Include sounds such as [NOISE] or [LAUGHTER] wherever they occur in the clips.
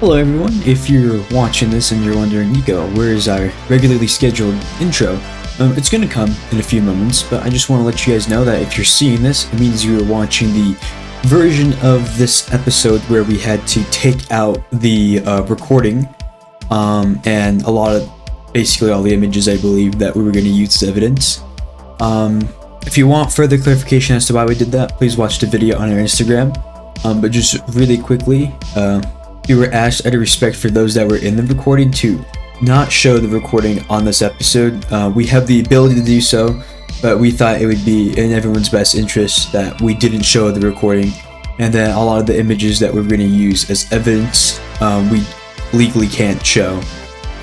Hello everyone, if you're watching this and you're wondering, Nico, where is our regularly scheduled intro? Um, it's gonna come in a few moments, but I just want to let you guys know that if you're seeing this, it means you're watching the version of this episode where we had to take out the uh, recording um, and a lot of basically all the images I believe that we were going to use as evidence. Um, if you want further clarification as to why we did that, please watch the video on our Instagram. Um, but just really quickly, uh, we were asked out of respect for those that were in the recording to not show the recording on this episode. Uh, we have the ability to do so, but we thought it would be in everyone's best interest that we didn't show the recording. And then a lot of the images that we're going to use as evidence, um, we legally can't show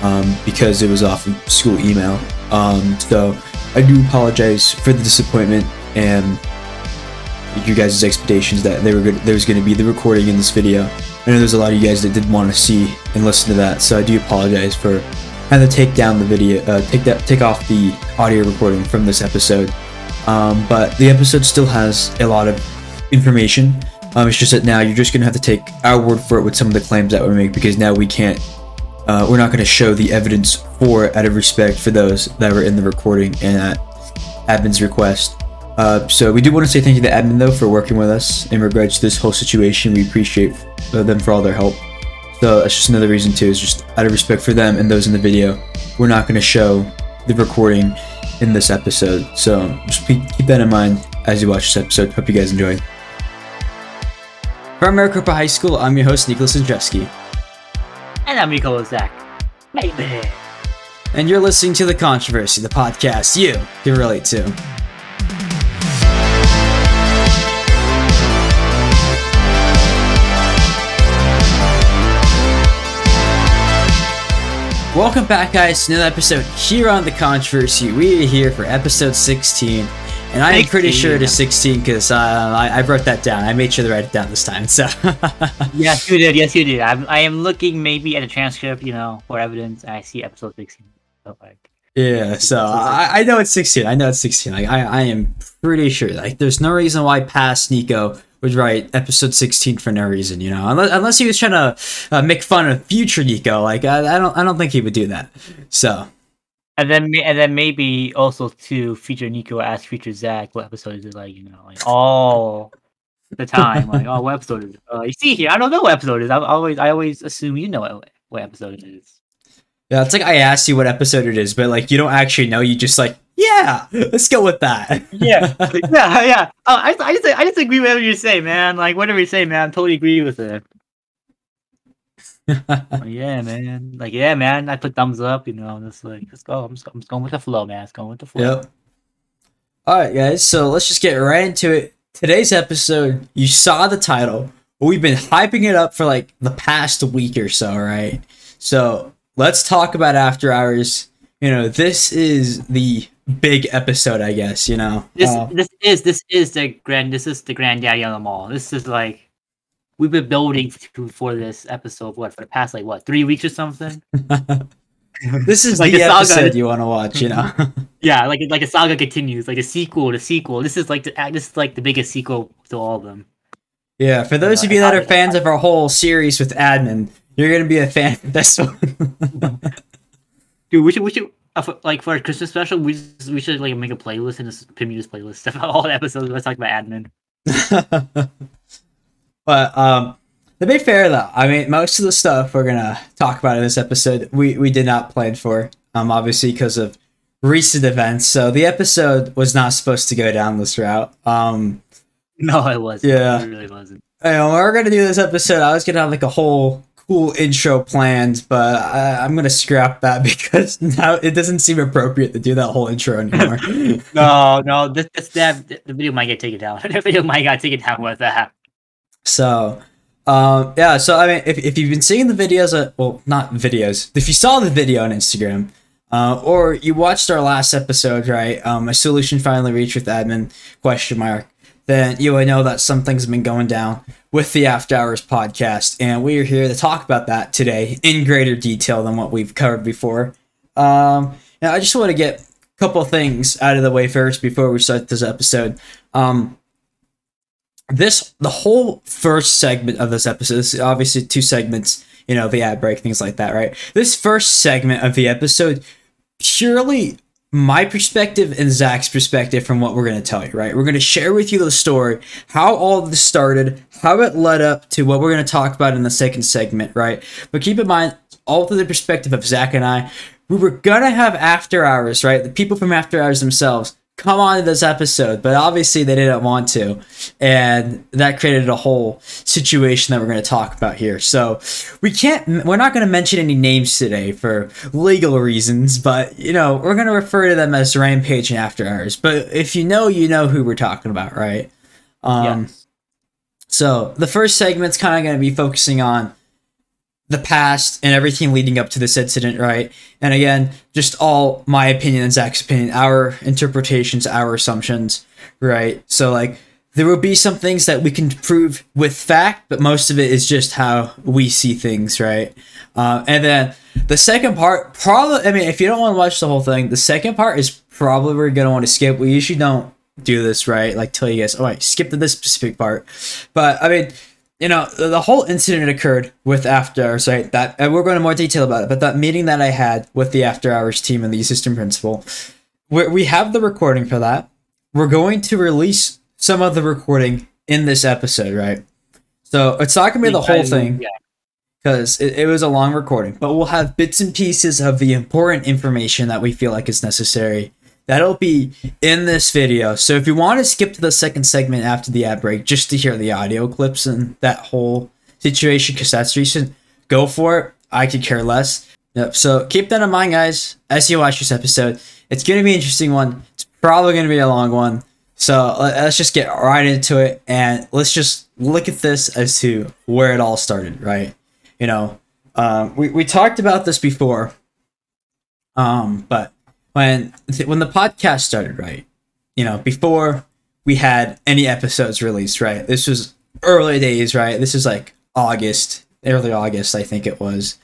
um, because it was off of school email. Um, so I do apologize for the disappointment and you guys' expectations that were there was going to be the recording in this video. I know there's a lot of you guys that did want to see and listen to that, so I do apologize for having to take down the video, uh, take that, take off the audio recording from this episode. Um, but the episode still has a lot of information. Um, it's just that now you're just gonna have to take our word for it with some of the claims that we make because now we can't, uh, we're not gonna show the evidence for out of respect for those that were in the recording and at admin's request. Uh, so we do want to say thank you to admin though for working with us in regards to this whole situation. We appreciate uh, them for all their help. So that's just another reason too. Is just out of respect for them and those in the video, we're not going to show the recording in this episode. So just keep that in mind as you watch this episode. Hope you guys enjoy. From Maricopa High School, I'm your host Nicolas Yendrzeski. And I'm Nico Zach. Baby. And you're listening to The Controversy, the podcast you can relate to. Welcome back, guys, to another episode here on The Controversy. We are here for episode 16, and I'm pretty sure it is 16 because uh, I, I, wrote that down. I made sure to write it down this time. So, [LAUGHS] yes, you did. Yes, you did. I'm, I am looking maybe at a transcript, you know, for evidence. I see episode 16. So, like, yeah, so I, I know it's 16. I know it's 16. Like, I, I am pretty sure. Like, there's no reason why past Nico would write episode 16 for no reason, you know, unless, unless he was trying to uh, make fun of future Nico. Like, I, I don't, I don't think he would do that. So, and then, and then maybe also to feature Nico ask future Zach what episode is it like, you know, like all the time, like, oh, what episode is it? Uh, you see here, I don't know what episode it is. I always, I always assume you know what, what episode it is. Yeah, it's like I asked you what episode it is, but like you don't actually know. You just like yeah, let's go with that. yeah, [LAUGHS] yeah, yeah. Oh, I, I just, I just agree with whatever you say, man. Like whatever you say, man. I totally agree with it. [LAUGHS] oh, yeah, man. Like, yeah, man. I put thumbs up. You know, I'm just like, let's go. I'm just, I'm just going with the flow, man. It's going with the flow. Yep. All right, guys. So let's just get right into it. Today's episode, you saw the title. We've been hyping it up for like the past week or so, right? So let's talk about After Hours. You know, this is the big episode, I guess. You know, this uh, this is this is the grand this is the granddaddy of them all. This is like we've been building to, for this episode. What for the past like what three weeks or something? [LAUGHS] [LAUGHS] this is like the episode you want to watch. You know, [LAUGHS] yeah, like like a saga continues, like a sequel to sequel. This is like the this is like the biggest sequel to all of them. Yeah, for those of you that are fans of our whole series with Admin, you're gonna be a fan of this one. Dude, we should we should like for a Christmas special, we just, we should like make a playlist and just this playlist of [LAUGHS] all the episodes. Let's talk about admin. [LAUGHS] but um, to be fair though, I mean most of the stuff we're gonna talk about in this episode, we we did not plan for. Um, obviously because of recent events. So the episode was not supposed to go down this route. Um, [LAUGHS] no, it wasn't. Yeah, it really wasn't. You know, we're gonna do this episode. I was gonna have like a whole cool intro planned, but I, am gonna scrap that [LAUGHS] because now it doesn't seem appropriate to do that whole intro anymore. [LAUGHS] no, no, this, this that the video might get taken down. [LAUGHS] the video might get taken down with that. So, um, yeah. So I mean, if if you've been seeing the videos, uh, well, not videos. If you saw the video on Instagram. Uh, or you watched our last episode, right? Um, a solution finally reached with admin question mark then you would know that something's been going down with the After Hours podcast. And we are here to talk about that today in greater detail than what we've covered before. Um, now, I just want to get a couple things out of the way first before we start this episode. Um, this, the whole first segment of this episode, this obviously two segments, you know, the ad break, things like that, right? This first segment of the episode, purely my perspective and Zach's perspective from what we're going to tell you, right? We're going to share with you the story, how all of this started, how it led up to what we're going to talk about in the second segment, right? But keep in mind, all through the perspective of Zach and I, we were going to have after hours, right? The people from after hours themselves come on to this episode, but obviously they didn't want to. And that created a whole situation that we're going to talk about here. So we can't, we're not going to mention any names today for legal reasons, but you know, we're going to refer to them as Rampage and After Hours. But if you know, you know who we're talking about, right? Um, yes. So the first segment's kind of going to be focusing on the past and everything leading up to this incident, right? And again, just all my opinion and Zach's opinion, our interpretations, our assumptions, right? So like there will be some things that we can prove with fact, but most of it is just how we see things, right? Uh, and then the second part, probably, I mean, if you don't want to watch the whole thing, the second part is probably we're gonna want to skip. We usually don't do this, right? Like tell you guys, all right, skip to this specific part. But I mean, you know, the, the whole incident occurred with After Hours, right? That and we're going into more detail about it, but that meeting that I had with the After Hours team and the assistant principal, we we have the recording for that. We're going to release some of the recording in this episode, right? So it's not gonna be the whole thing, because it, it was a long recording, but we'll have bits and pieces of the important information that we feel like is necessary That'll be in this video. So if you want to skip to the second segment after the ad break just to hear the audio clips and that whole situation, because that's recent, go for it. I could care less. Yep. So keep that in mind, guys, as you watch this episode. It's going to be an interesting one. It's probably going to be a long one. So let's just get right into it and let's just look at this as to where it all started, right? You know, um, we, we talked about this before, um, but when when the podcast started, right? You know, before we had any episodes released, right? This was early days, right? This is like August, early August, I think it was.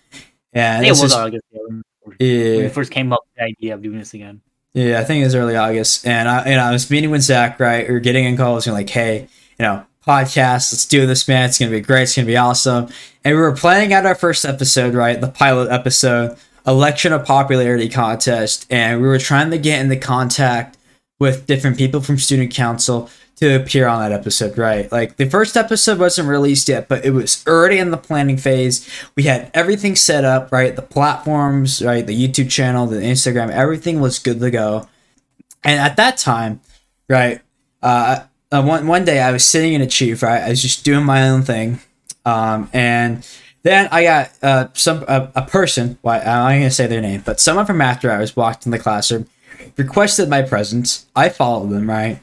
Yeah, it was is, August. Yeah, when we first came up with the idea of doing this again. Yeah, I think it was early August, and I, and I was meeting with Zach, right? We were getting in calls, and like, hey, you know, podcast, let's do this, man. It's gonna be great. It's gonna be awesome. And we were planning out our first episode, right? The pilot episode election of popularity contest, and we were trying to get into contact with different people from student council to appear on that episode, right? Like the first episode wasn't released yet, but it was already in the planning phase. We had everything set up, right? The platforms, right? The YouTube channel, the Instagram, everything was good to go. And at that time, right? Uh, uh one one day I was sitting in a chief, right? I was just doing my own thing, um, and then I got uh, some uh, a person. Why well, I'm not gonna say their name, but someone from After Hours walked in the classroom, requested my presence. I followed them. Right.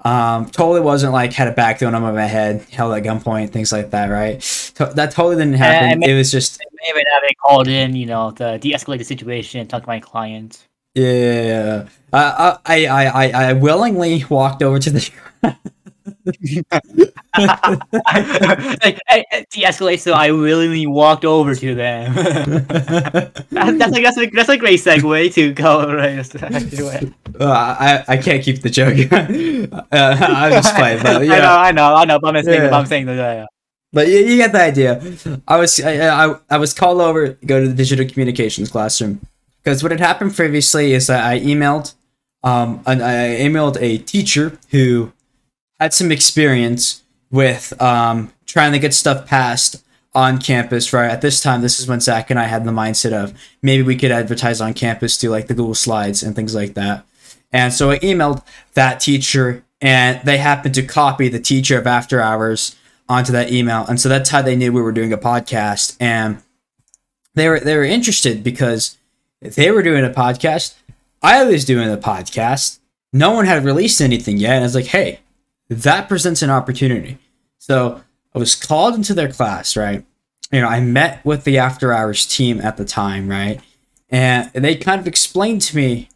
Um, totally wasn't like had a back thrown on my head, held at gunpoint, things like that. Right. To- that totally didn't happen. it was just maybe having called in, you know, to de-escalate the situation, talk to my client. Yeah, uh, I, I I I willingly walked over to the [LAUGHS] [LAUGHS] like, de-escalate, so I willingly walked over to them. that's like that's a that's a great segue to go right. Uh, [LAUGHS] I I can't keep the joke. [LAUGHS] uh, I'm just playing, but [LAUGHS] yeah. I know, I know, I know. But I'm saying, yeah. I'm saying that. Yeah. But you, you, get the idea. I was I, I, I was called over to go to the digital communications classroom because what had happened previously is that I emailed um and I emailed a teacher who had some experience with um, trying to get stuff passed on campus. Right at this time, this is when Zach and I had the mindset of maybe we could advertise on campus through like the Google Slides and things like that. And so I emailed that teacher, and they happened to copy the teacher of After Hours onto that email, and so that's how they knew we were doing a podcast. And they were they were interested because they were doing a podcast. I was doing a podcast. No one had released anything yet, and I was like, "Hey, that presents an opportunity. So I was called into their class, right? You know, I met with the after hours team at the time, right? And they kind of explained to me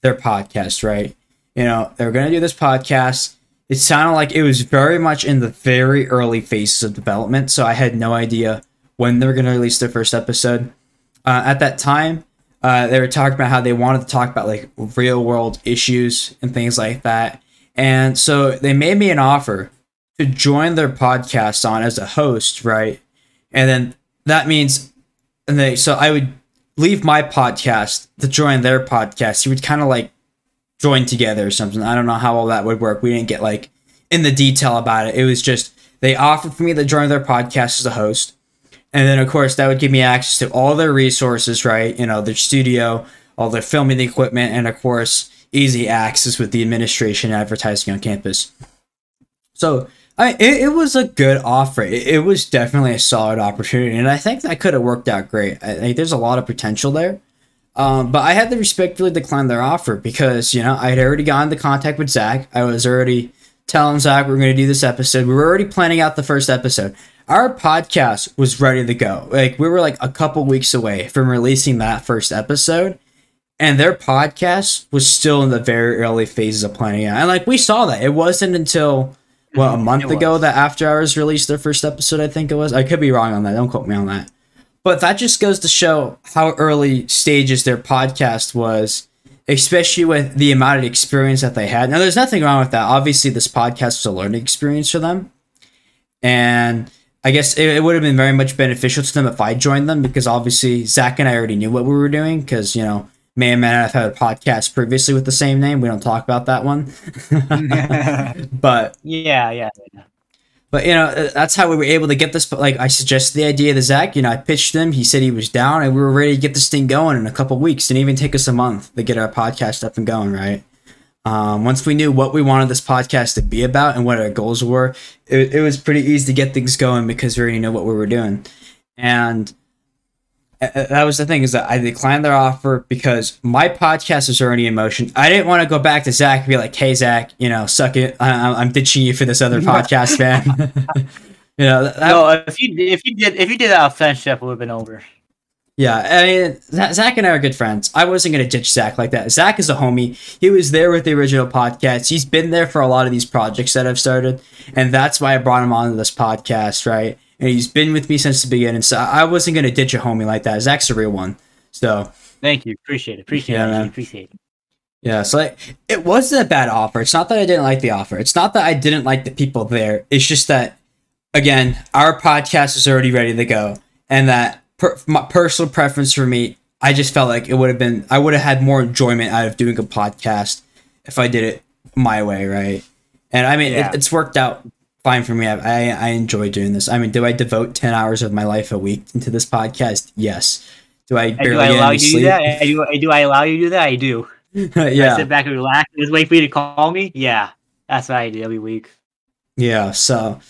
their podcast, right? You know, they were going to do this podcast. It sounded like it was very much in the very early phases of development. So I had no idea when they were going to release their first episode. Uh, at that time, uh, they were talking about how they wanted to talk about like real world issues and things like that. And so they made me an offer to join their podcast on as a host, right? And then that means, and they so I would leave my podcast to join their podcast. You would kind of like join together or something. I don't know how all that would work. We didn't get like in the detail about it. It was just they offered for me to join their podcast as a host. And then, of course, that would give me access to all their resources, right? You know, their studio, all their filming equipment, and of course, easy access with the administration advertising on campus. So I, it, it was a good offer. It, it, was definitely a solid opportunity, and I think that could have worked out great. I think there's a lot of potential there. Um, but I had to respectfully decline their offer because, you know, I had already gotten into contact with Zach. I was already telling Zach we are going to do this episode. We were already planning out the first episode. Our podcast was ready to go. Like, we were like a couple weeks away from releasing that first episode and their podcast was still in the very early phases of planning out. And like we saw that it wasn't until well a mm-hmm. month ago that After Hours released their first episode. I think it was. I could be wrong on that. Don't quote me on that. But that just goes to show how early stages their podcast was, especially with the amount of experience that they had. Now, there's nothing wrong with that. Obviously, this podcast was a learning experience for them, and I guess it, it would have been very much beneficial to them if I joined them because obviously Zach and I already knew what we were doing because you know me and Matt have had a podcast previously with the same name. We don't talk about that one. [LAUGHS] [LAUGHS] but yeah, yeah, But you know, uh, that's how we were able to get this. But like, I suggested the idea to Zach. You know, I pitched him. He said he was down, and we were ready to get this thing going in a couple weeks. Didn't even take us a month to get our podcast up and going. Right. Um, once we knew what we wanted this podcast to be about and what our goals were, it, it was pretty easy to get things going because we already know what we were doing. And Uh, uh, that was the thing is that I declined their offer because my podcast is already in motion. I didn't want to go back to Zach and be like, "Hey, Zach, you know, suck it. I- am ditching you for this other [LAUGHS] podcast, man." [LAUGHS] you know, that, no. If you if you did if you did that, friendship would have been over. Yeah, I mean, Zach and I are good friends. I wasn't gonna ditch Zach like that. Zach is a homie. He was there with the original podcast. He's been there for a lot of these projects that I've started, and that's why I brought him onto this podcast, right? And he's been with me since the beginning. So I wasn't gonna ditch a homie like that. Zach's a real one. So thank you, appreciate it, appreciate yeah, it, appreciate it. Yeah, so like, it wasn't a bad offer. It's not that I didn't like the offer. It's not that I didn't like the people there. It's just that, again, our podcast is already ready to go, and that per- my personal preference for me, I just felt like it would have been. I would have had more enjoyment out of doing a podcast if I did it my way, right? And I mean, yeah. it, it's worked out fine for me. I, I enjoy doing this. I mean, do I devote ten hours of my life a week into this podcast? Yes. Do I barely do I allow you to do that? Do, do I allow you to do that? I do. [LAUGHS] yeah. I sit back and relax and just wait for you to call me. Yeah, that's what I do every week. Yeah. So,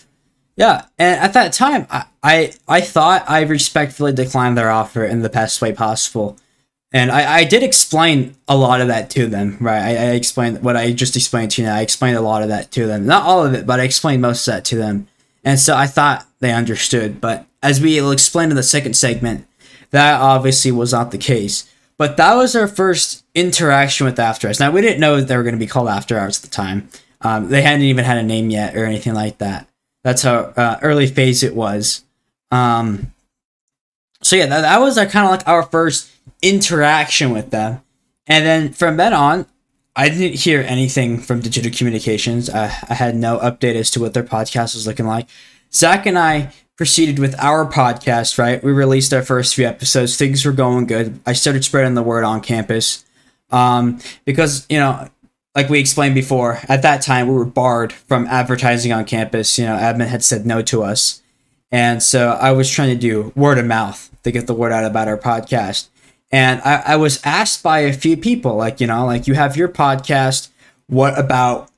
yeah, and at that time, I, I I thought I respectfully declined their offer in the best way possible. And I, I did explain a lot of that to them, right? I, I explained what I just explained to you now. I explained a lot of that to them. Not all of it, but I explained most of that to them. And so I thought they understood. But as we will explain in the second segment, that obviously was not the case. But that was our first interaction with After Hours. Now, we didn't know they were going to be called After Hours at the time. Um, they hadn't even had a name yet or anything like that. That's how uh, early phase it was. Um, so yeah, that, that was kind of like our first interaction with them. And then from then on, I didn't hear anything from Digital Communications. I, I had no update as to what their podcast was looking like. Zach and I proceeded with our podcast, right? We released our first few episodes. Things were going good. I started spreading the word on campus. Um, because, you know, like we explained before, at that time we were barred from advertising on campus. You know, admin had said no to us. And so I was trying to do word of mouth to get the word out about our podcast. And I, I was asked by a few people, like, you know, like you have your podcast. What about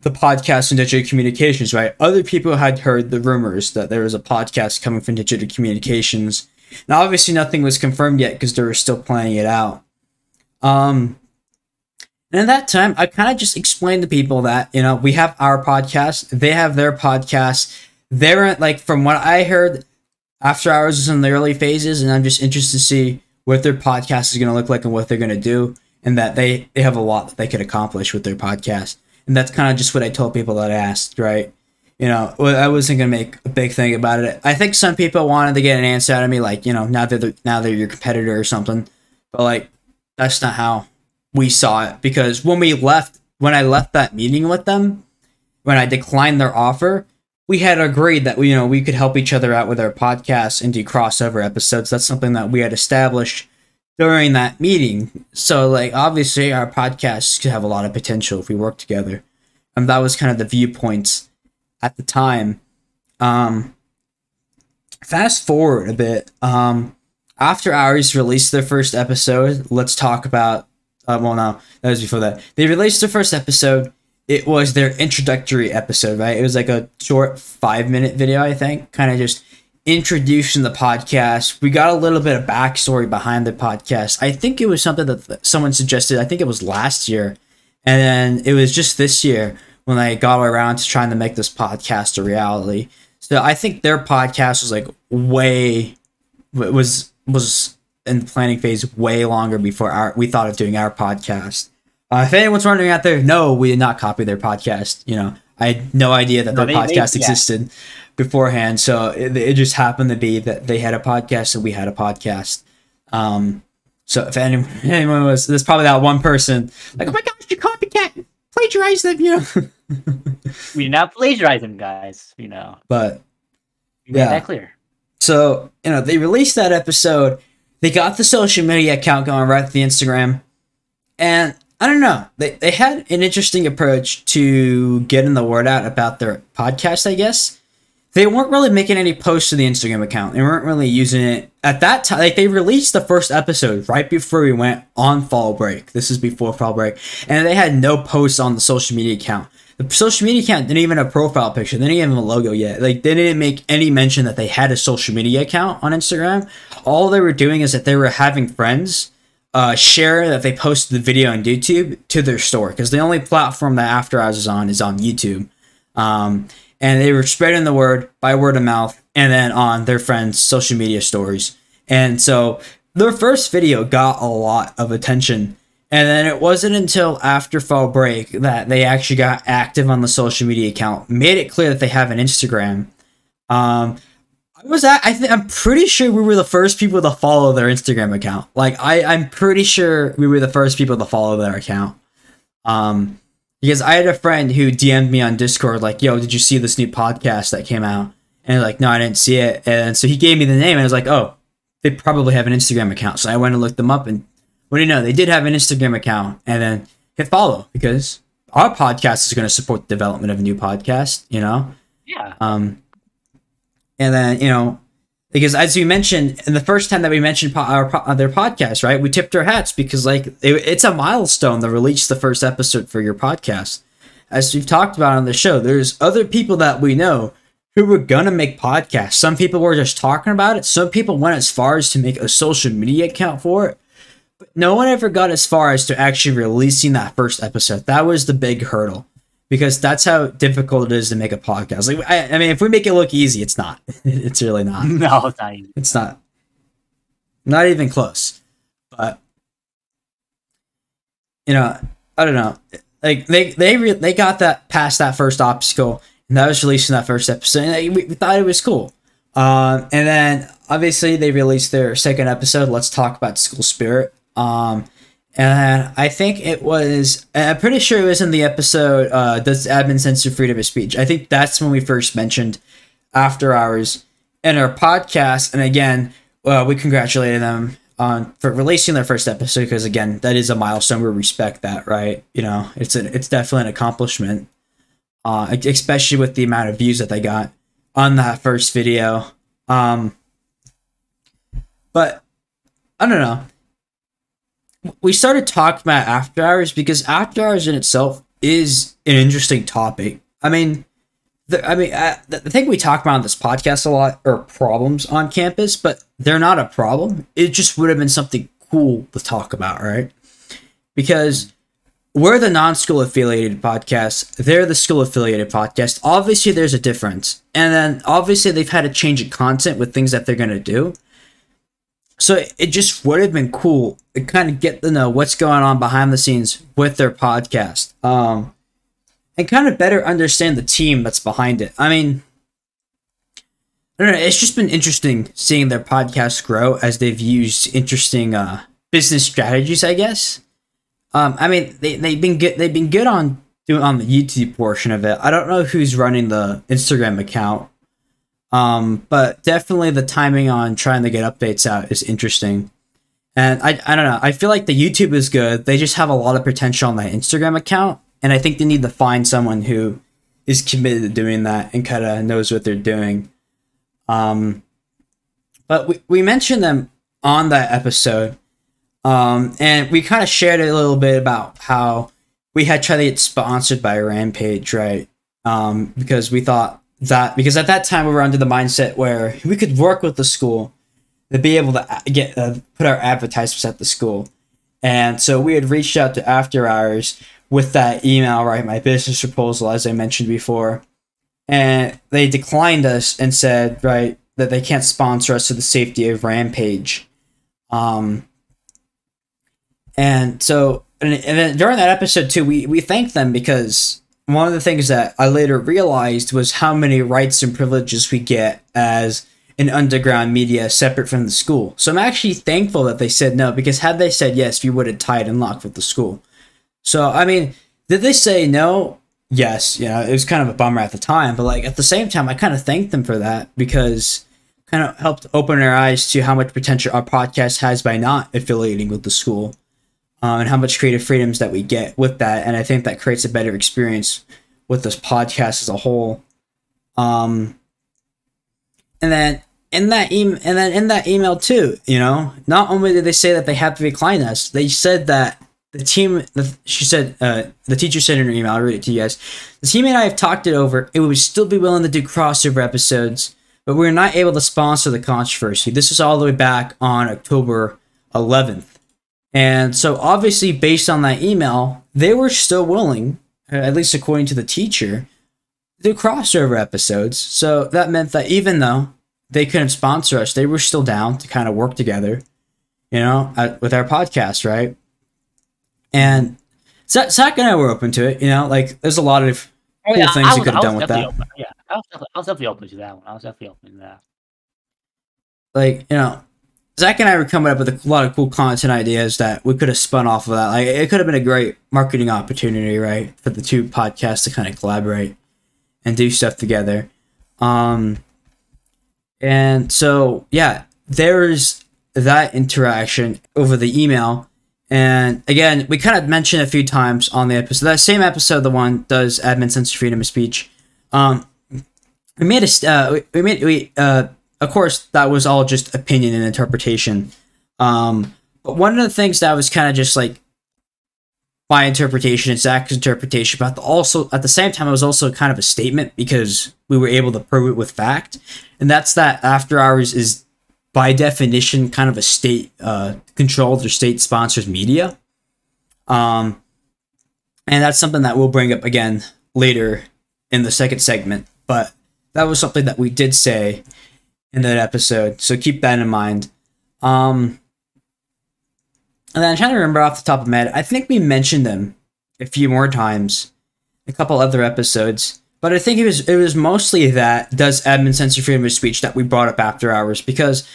the podcast and digital communications, right? Other people had heard the rumors that there was a podcast coming from digital communications. Now, obviously, nothing was confirmed yet because they were still planning it out. Um, and at that time, I kind of just explained to people that, you know, we have our podcast, they have their podcast. They're like, from what I heard, After Hours is in the early phases, and I'm just interested to see what their podcast is going to look like and what they're going to do, and that they, they have a lot that they could accomplish with their podcast. And that's kind of just what I told people that I asked, right? You know, I wasn't gonna make a big thing about it. I think some people wanted to get an answer out of me, like you know, now they're now they're your competitor or something. But like, that's not how we saw it. Because when we left, when I left that meeting with them, when I declined their offer, we had agreed that you know we could help each other out with our podcasts and do crossover episodes. That's something that we had established during that meeting. So like obviously our podcasts could have a lot of potential if we work together. And that was kind of the viewpoints at the time. Um fast forward a bit. Um after Hours released their first episode, let's talk about uh, well no, that was before that. They released their first episode. It was their introductory episode, right? It was like a short five minute video, I think, kind of just introducing the podcast. We got a little bit of backstory behind the podcast. I think it was something that someone suggested. I think it was last year. And then it was just this year when I got around to trying to make this podcast a reality. So I think their podcast was like way was was in the planning phase way longer before our we thought of doing our podcast. Uh, if anyone's wondering out there, no, we did not copy their podcast. You know, I had no idea that No, their they- they- podcast yeah. existed beforehand. So it, it just happened to be that they had a podcast and we had a podcast. Um, so if anyone, anyone was, there's probably that one person like, oh my gosh, you copycat, plagiarize them, you know. [LAUGHS] We did not plagiarize them, guys. You know, but Yeah. that clear. So, you know, they released that episode. They got the social media account going right the Instagram. And I don't know. They, they had an interesting approach to getting the word out about their podcast, I guess. They weren't really making any posts to the Instagram account. They weren't really using it at that time. Like they released the first episode right before we went on fall break. This is before fall break. And they had no posts on the social media account. The social media account didn't even have a profile picture. They didn't even have a logo yet. Like they didn't make any mention that they had a social media account on Instagram. All they were doing is that they were having friends uh, share that they posted the video on YouTube to their store because the only platform that After Hours is on is on YouTube. Um, and they were spreading the word by word of mouth and then on their friends' social media stories. And so their first video got a lot of attention. And then it wasn't until after fall break that they actually got active on the social media account, made it clear that they have an Instagram. Um, I was at, I think I'm pretty sure we were the first people to follow their Instagram account. Like I, I'm pretty sure we were the first people to follow their account. Um, because I had a friend who DM'd me on Discord, like, "Yo, did you see this new podcast that came out?" And like, no, I didn't see it. And so he gave me the name, and I was like, "Oh, they probably have an Instagram account." So I went and looked them up, and what do you know? They did have an Instagram account, and then hit follow because our podcast is going to support the development of a new podcast. You know, Yeah. um, and then you know, because as you mentioned, in the first time that we mentioned po- our po- their podcast, right? We tipped our hats because like it, it's a milestone to release the first episode for your podcast. As we've talked about on the show, there's other people that we know who were gonna make podcasts. Some people were just talking about it. Some people went as far as to make a social media account for it. But no one ever got as far as to actually releasing that first episode. That was the big hurdle because that's how difficult it is to make a podcast. Like, I, I mean, if we make it look easy, it's not. [LAUGHS] it's really not. [LAUGHS] no, it's not easy. It's not. Not even close. But you know, I don't know. Like they they re- they got that past that first obstacle, and that was released in that first episode. And we, we thought it was cool. Um, and then obviously they released their second episode. Let's talk about school spirit. Um, and I think it was. I'm pretty sure it was in the episode. Uh, Does admin censor freedom of speech? I think that's when we first mentioned after hours in our podcast. And again, well, we congratulated them on for releasing their first episode because again, that is a milestone. We respect that, right? You know, it's an it's definitely an accomplishment. Uh, especially with the amount of views that they got on that first video. Um, but I don't know. We started talking about after hours because after hours in itself is an interesting topic. I mean, the, I mean, uh, the thing we talk about on this podcast a lot are problems on campus, but they're not a problem. It just would have been something cool to talk about, right? Because we're the non-school affiliated podcast. They're the school affiliated podcast. Obviously, there's a difference, and then obviously they've had a change of content with things that they're gonna do. So it just would have been cool to kind of get to know what's going on behind the scenes with their podcast. Um, and kind of better understand the team that's behind it. I mean, I don't know. It's just been interesting seeing their podcast grow as they've used interesting uh, business strategies. I guess. Um, I mean, they they've been good. They've been good on doing on the YouTube portion of it. I don't know who's running the Instagram account, um, but definitely the timing on trying to get updates out is interesting. And I, I don't know. I feel like the YouTube is good. They just have a lot of potential on that Instagram account, and I think they need to find someone who is committed to doing that and kind of knows what they're doing. Um, but we, we mentioned them on that episode, um, and we kind of shared a little bit about how we had tried to get sponsored by Rampage, right? Um, because we thought that because at that time we were under the mindset where we could work with the school to be able to get uh, put our advertisements at the school, and so we had reached out to After Hours with that email, right? My business proposal, as I mentioned before, and they declined us and said, right, that they can't sponsor us to the safety of Rampage. Um, and so, and, and then during that episode too, we we thanked them because one of the things that I later realized was how many rights and privileges we get as an underground media separate from the school. So I'm actually thankful that they said no because had they said yes, we would have tied and locked with the school. So I mean, did they say no? Yes, you know, it was kind of a bummer at the time, but like at the same time, I kind of thanked them for that because kind of helped open our eyes to how much potential our podcast has by not affiliating with the school um, and how much creative freedoms that we get with that. And I think that creates a better experience with this podcast as a whole. Um, and then in that email, and then in that email too, you know, not only did they say that they have to decline us, they said that the team, the, she said, uh, the teacher said in her email, I'll read it to you guys. The team and I have talked it over. It would still be willing to do crossover episodes but we were not able to sponsor the controversy. This is all the way back on October 11th. And so, obviously, based on that email, they were still willing, uh, at least according to the teacher, to do crossover episodes. So that meant that even though they couldn't sponsor us, they were still down to kind of work together, you know, at, with our podcast, right? And Zach and I were open to it, you know, like there's a lot of oh, cool yeah, things you could have done with that. open. Yeah, I was, definitely, I was definitely open to that one. I was definitely open to that. like you know zach and i were coming up with a lot of cool content ideas that we could have spun off of that. Like it could have been a great marketing opportunity right for the two podcasts to kind of collaborate and do stuff together. Um and so yeah there's that interaction over the email. And again we kind of mentioned a few times on the episode that same episode the one does admin sense freedom of speech. Um we made a uh, we made we uh of course that was all just opinion and interpretation. Um but one of the things that was kind of just like my interpretation and Zach's interpretation, but also at the same time, it was also kind of a statement because we were able to prove it with fact, and that's that After Hours is by definition kind of a state uh, controlled or state sponsored media, um, and that's something that we'll bring up again later in the second segment. But that was something that we did say in that episode, so keep that in mind. Um, and then I'm trying to remember off the top of my head. I think we mentioned them a few more times, a couple other episodes. But I think it was it was mostly that does admin censor freedom of speech that we brought up after hours because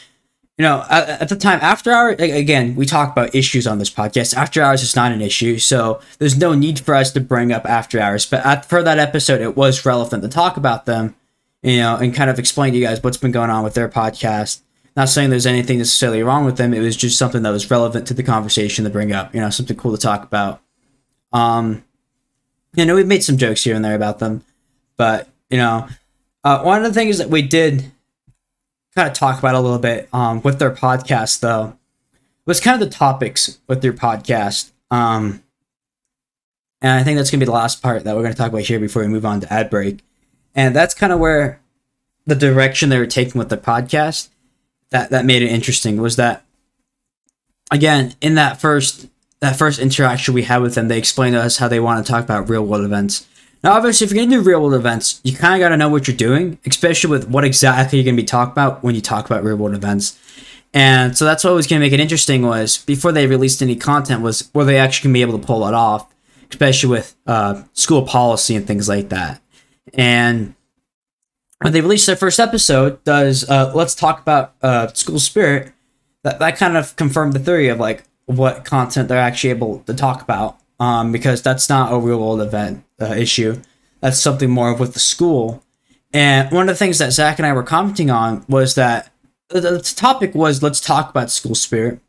you know at, at the time after hours again we talk about issues on this podcast after hours is not an issue so there's no need for us to bring up after hours but at, for that episode it was relevant to talk about them you know and kind of explain to you guys what's been going on with their podcast not saying there's anything necessarily wrong with them. It was just something that was relevant to the conversation to bring up. You know, something cool to talk about. Um, you know, we've made some jokes here and there about them, but you know, uh, one of the things that we did kind of talk about a little bit um, with their podcast, though, was kind of the topics with their podcast. Um, and I think that's gonna be the last part that we're gonna talk about here before we move on to ad break. And that's kind of where the direction they were taking with the podcast that that made it interesting was that again in that first that first interaction we had with them they explained to us how they want to talk about real world events. Now obviously if you're going to do real world events you kind of got to know what you're doing especially with what exactly you're going to be talking about when you talk about real world events. And so that's what was going to make it interesting was before they released any content was were they actually going to be able to pull it off especially with uh, school policy and things like that and when they released their first episode, does uh, let's talk about uh, school spirit. That that kind of confirmed the theory of like what content they're actually able to talk about um, because that's not a real world event uh, issue. That's something more with the school. And one of the things that Zach and I were commenting on was that the, the topic was let's talk about school spirit.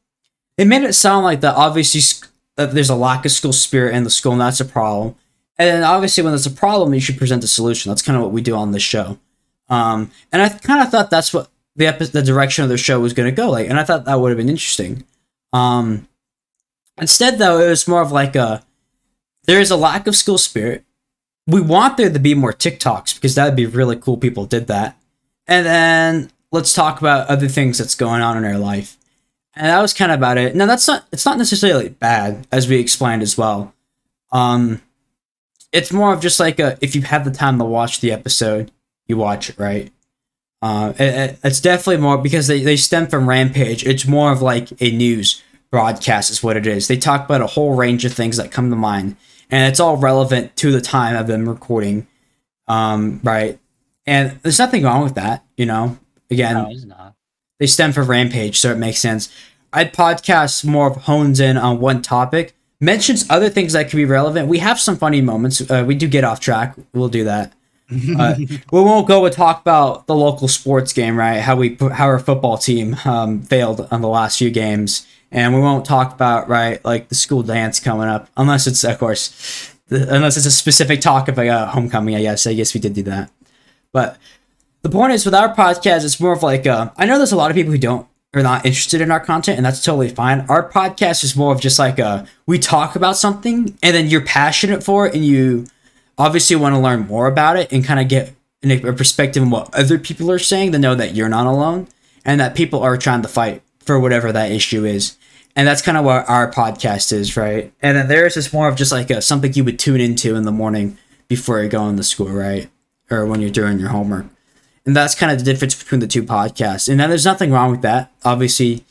It made it sound like that obviously that there's a lack of school spirit in the school and that's a problem. And then obviously when there's a problem, you should present a solution. That's kind of what we do on this show. Um, and I kind of thought that's what the epi- the direction of the show was going to go like, and I thought that would have been interesting. Um, instead, though, it was more of like a there is a lack of school spirit. We want there to be more TikToks because that would be really cool. People did that, and then let's talk about other things that's going on in our life. And that was kind of about it. Now that's not it's not necessarily bad, as we explained as well. Um, it's more of just like a if you have the time to watch the episode, you watch it, right? Uh, it, it's definitely more because they, they stem from Rampage. It's more of like a news broadcast, is what it is. They talk about a whole range of things that come to mind, and it's all relevant to the time of them recording, um, right? And there's nothing wrong with that, you know. Again, no, they stem from Rampage, so it makes sense. I'd podcast more of hones in on one topic, mentions other things that could be relevant. We have some funny moments. Uh, we do get off track. We'll do that. [LAUGHS] uh, we won't go and talk about the local sports game, right? How we how our football team um, failed on the last few games, and we won't talk about right like the school dance coming up, unless it's of course, the, unless it's a specific talk of a homecoming. I guess I guess we did do that, but the point is with our podcast, it's more of like a, I know there's a lot of people who don't are not interested in our content, and that's totally fine. Our podcast is more of just like a we talk about something, and then you're passionate for it, and you obviously want to learn more about it and kind of get a perspective on what other people are saying to know that you're not alone and that people are trying to fight for whatever that issue is. And that's kind of what our podcast is, right? And then theirs is more of just like a, something you would tune into in the morning before you go into school, right? Or when you're doing your homework. And that's kind of the difference between the two podcasts. And then there's nothing wrong with that. Obviously,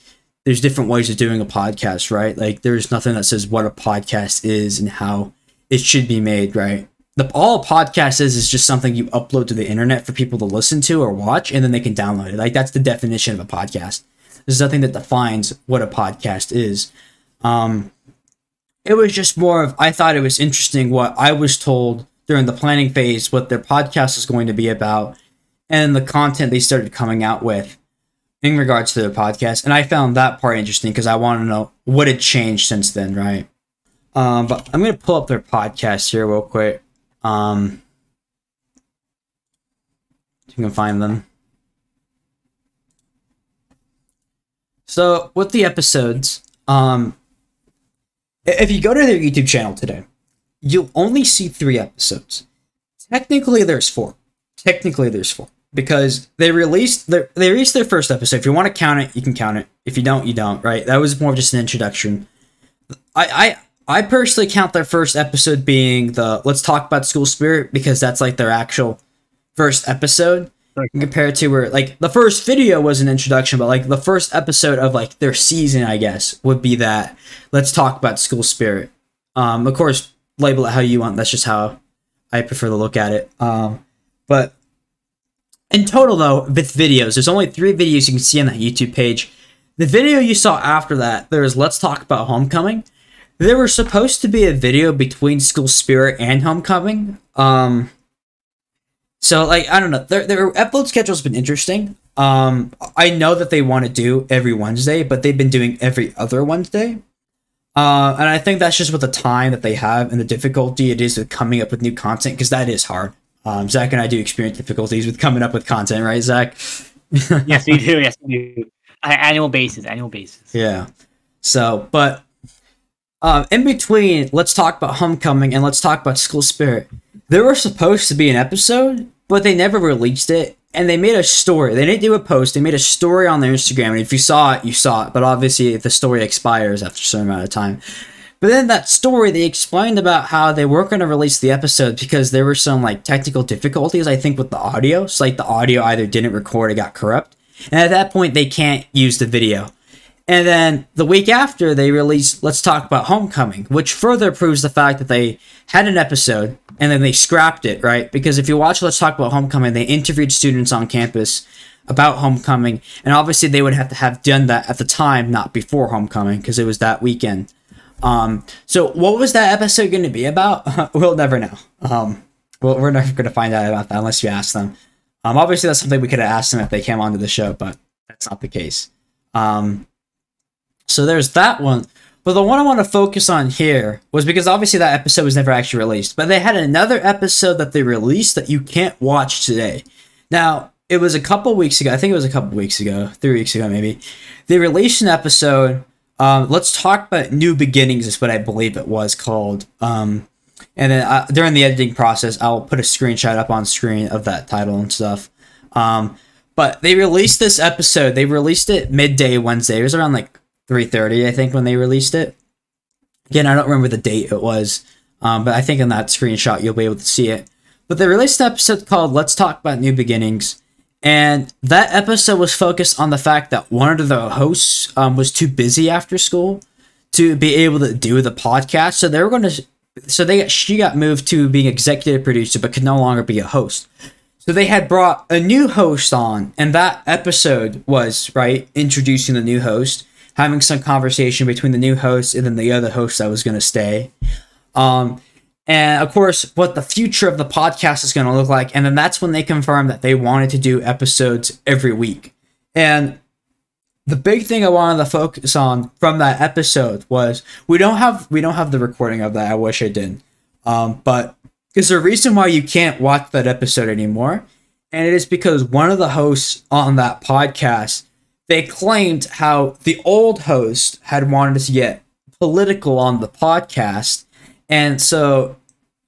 there's different ways of doing a podcast, right? Like there's nothing that says what a podcast is and how it should be made, right? the all a podcast is is just something you upload to the internet for people to listen to or watch and then they can download it like that's the definition of a podcast there's nothing that defines what a podcast is um it was just more of i thought it was interesting what i was told during the planning phase what their podcast was going to be about and the content they started coming out with in regards to their podcast and i found that part interesting because i want to know what had changed since then right um, but i'm going to pull up their podcast here real quick um, you can find them. So with the episodes, um, if you go to their YouTube channel today, you'll only see three episodes. Technically, there's four. Technically, there's four because they released their they released their first episode. If you want to count it, you can count it. If you don't, you don't. Right? That was more of just an introduction. I I I personally count their first episode being the let's talk about school spirit because that's like their actual first episode okay. compared to where like the first video was an introduction but like the first episode of like their season I guess would be that let's talk about school spirit. Um of course label it how you want that's just how I prefer to look at it. Um but in total though with videos there's only 3 videos you can see on that YouTube page. The video you saw after that there is let's talk about homecoming there was supposed to be a video between School Spirit and Homecoming. Um, so like I don't know, their their upload schedule's been interesting. Um, I know that they want to do every Wednesday, but they've been doing every other Wednesday. Uh, and I think that's just with the time that they have and the difficulty it is with coming up with new content because that is hard. Um, Zach and I do experience difficulties with coming up with content, right, Zach? [LAUGHS] yes, we do. Yes, we do. Annual basis, annual basis. Yeah. So, but um, in between, let's talk about Homecoming and let's talk about School Spirit. There was supposed to be an episode, but they never released it. And they made a story. They didn't do a post. They made a story on their Instagram. And if you saw it, you saw it. But obviously, the story expires after a certain amount of time. But then that story, they explained about how they weren't going to release the episode because there were some like technical difficulties, I think, with the audio. So like the audio either didn't record or got corrupt. And at that point, they can't use the video. And then the week after, they released Let's Talk About Homecoming, which further proves the fact that they had an episode and then they scrapped it, right? Because if you watch Let's Talk About Homecoming, they interviewed students on campus about homecoming, and obviously they would have to have done that at the time, not before homecoming, because it was that weekend. Um, so what was that episode going to be about? [LAUGHS] we'll never know. Um, well, we're never going to find out about that unless you ask them. Um, obviously that's something we could have asked them if they came onto the show, but that's not the case. Um, so there's that one. But the one I want to focus on here was because obviously that episode was never actually released, but they had another episode that they released that you can't watch today. Now, it was a couple weeks ago. I think it was a couple weeks ago, three weeks ago maybe. They released an episode. Um, let's talk about new beginnings is what I believe it was called. Um, and then uh, during the editing process, I'll put a screenshot up on screen of that title and stuff. Um, but they released this episode. They released it midday Wednesday. It was around like 3:30, I think, when they released it. Again, I don't remember the date it was, um, but I think in that screenshot you'll be able to see it. But they released an episode called "Let's Talk About New Beginnings," and that episode was focused on the fact that one of the hosts um, was too busy after school to be able to do the podcast, so they were going to. So they she got moved to being executive producer, but could no longer be a host. So they had brought a new host on, and that episode was right introducing the new host having some conversation between the new host and then the other host that was going to stay. Um, and of course, what the future of the podcast is going to look like. And then that's when they confirmed that they wanted to do episodes every week. And the big thing I wanted to focus on from that episode was we don't have we don't have the recording of that. I wish I did. Um, but there's a reason why you can't watch that episode anymore, and it is because one of the hosts on that podcast they claimed how the old host had wanted to get political on the podcast. And so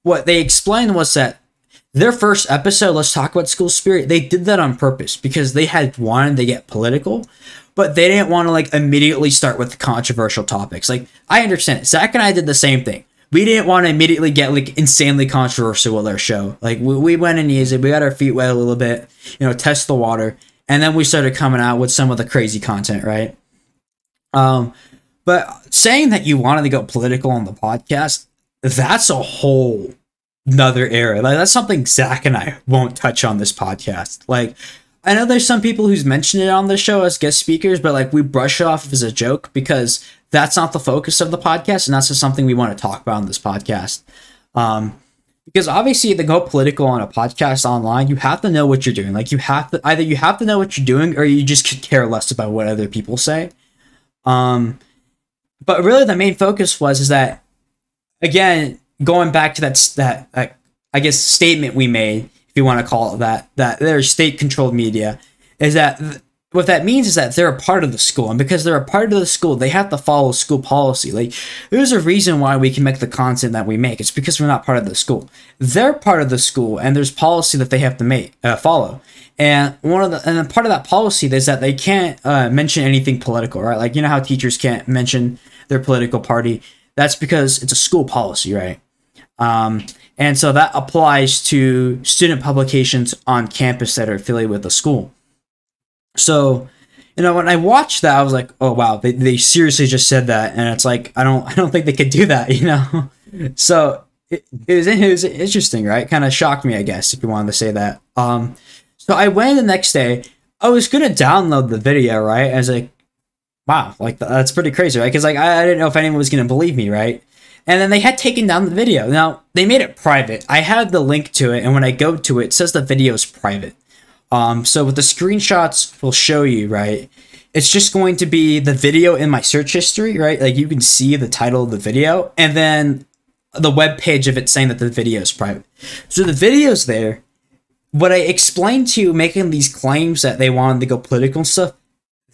what they explained was that their first episode, let's talk about school spirit, they did that on purpose because they had wanted to get political, but they didn't want to like immediately start with controversial topics. Like I understand it. Zach and I did the same thing. We didn't want to immediately get like insanely controversial with our show. Like we, we went in easy, we got our feet wet a little bit, you know, test the water and then we started coming out with some of the crazy content, right? Um, but saying that you wanted to go political on the podcast, that's a whole another area. Like that's something Zach and I won't touch on this podcast. Like I know there's some people who's mentioned it on the show as guest speakers, but like we brush it off as a joke because that's not the focus of the podcast, and that's just something we want to talk about on this podcast. Um, because obviously to go political on a podcast online you have to know what you're doing like you have to either you have to know what you're doing or you just could care less about what other people say um but really the main focus was is that again going back to that that, i guess statement we made if you want to call it that that there's state controlled media is that what that means is that they're a part of the school. And because they're a part of the school they have to follow school policy. Like there's a reason why we can make the content that we make. It's because we're not part of the school. They're part of the school and there's policy that they have to make uh, follow. And one of the and part of that policy is that they can't uh, mention anything political right? Like you know how teachers can't mention their political party that's because it's a school policy right um, and so that applies to student publications on campus that are affiliated with the school so, you know, when I watched that, I was like, oh wow, they, they seriously just said that, and it's like I don't [LAUGHS] I don't think they could do that, [LAUGHS] you know. so it, it was it was interesting, right? Kind of shocked me, I guess, if you wanted to say that. Um, so I went the next day. I was gonna download the video, right? I was like, wow, like that's pretty crazy, right? Because like I, I didn't know if anyone was gonna believe me, right? And then they had taken down the video. Now they made it private. I had the link to it, and when I go to it, it says the video is private. Um, so what the screenshots will show you, right? It's just going to be the video in my search history, right? Like you can see the title of the video and then the web page of it saying that the video is private. So the video's there. What I explained to you, making these claims that they wanted to go political and stuff,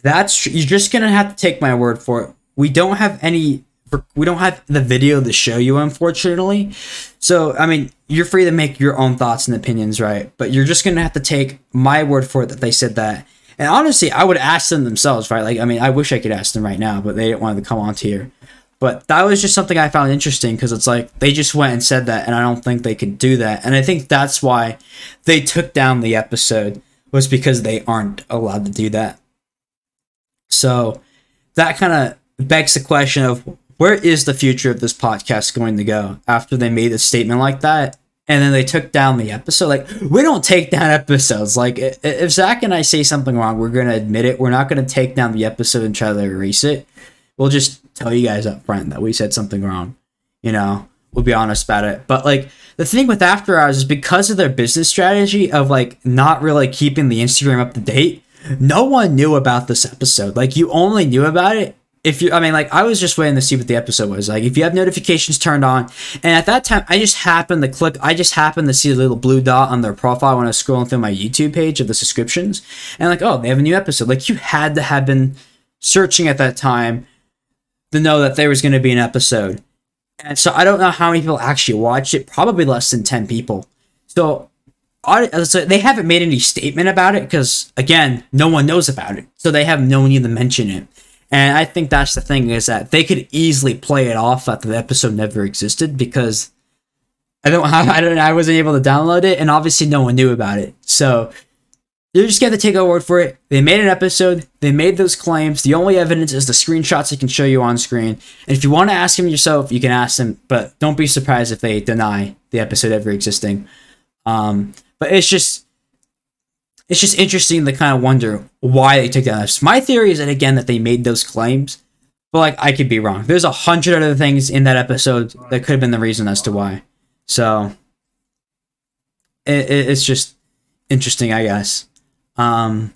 that's you're just gonna have to take my word for it. We don't have any we don't have the video to show you, unfortunately. So, I mean, you're free to make your own thoughts and opinions, right? But you're just gonna have to take my word for it that they said that. And honestly, I would ask them themselves, right? Like, I mean, I wish I could ask them right now, but they didn't want to come on here. But that was just something I found interesting because it's like they just went and said that, and I don't think they could do that. And I think that's why they took down the episode was because they aren't allowed to do that. So that kind of begs the question of where is the future of this podcast going to go after they made a statement like that? And then they took down the episode. Like, we don't take down episodes. Like, if Zach and I say something wrong, we're going to admit it. We're not going to take down the episode and try to erase it. We'll just tell you guys up front that we said something wrong. You know, we'll be honest about it. But like the thing with After Hours is because of their business strategy of like not really keeping the Instagram up to date, no one knew about this episode. Like you only knew about it if you I mean like I was just waiting to see what the episode was. Like if you have notifications turned on and at that time I just happened to click I just happened to see a little blue dot on their profile when I was scrolling through my YouTube page of the subscriptions and like oh they have a new episode. Like you had to have been searching at that time to know that there was going to be an episode. And so I don't know how many people actually watched it, probably less than 10 people. So so they haven't made any statement about it because again, no one knows about it. So they have no need to mention it. And I think that's the thing is that they could easily play it off that the episode never existed because I don't have, [LAUGHS] I don't I wasn't able to download it and obviously no one knew about it. So you just to take our word for it. They made an episode. They made those claims. The only evidence is the screenshots they can show you on screen. And if you want to ask them yourself, you can ask them. But don't be surprised if they deny the episode ever existing. Um, but it's just it's just interesting to kind of wonder why they took that. My theory is that again that they made those claims, but like I could be wrong. There's a hundred other things in that episode that could have been the reason as to why. So it, it, it's just interesting, I guess. Um,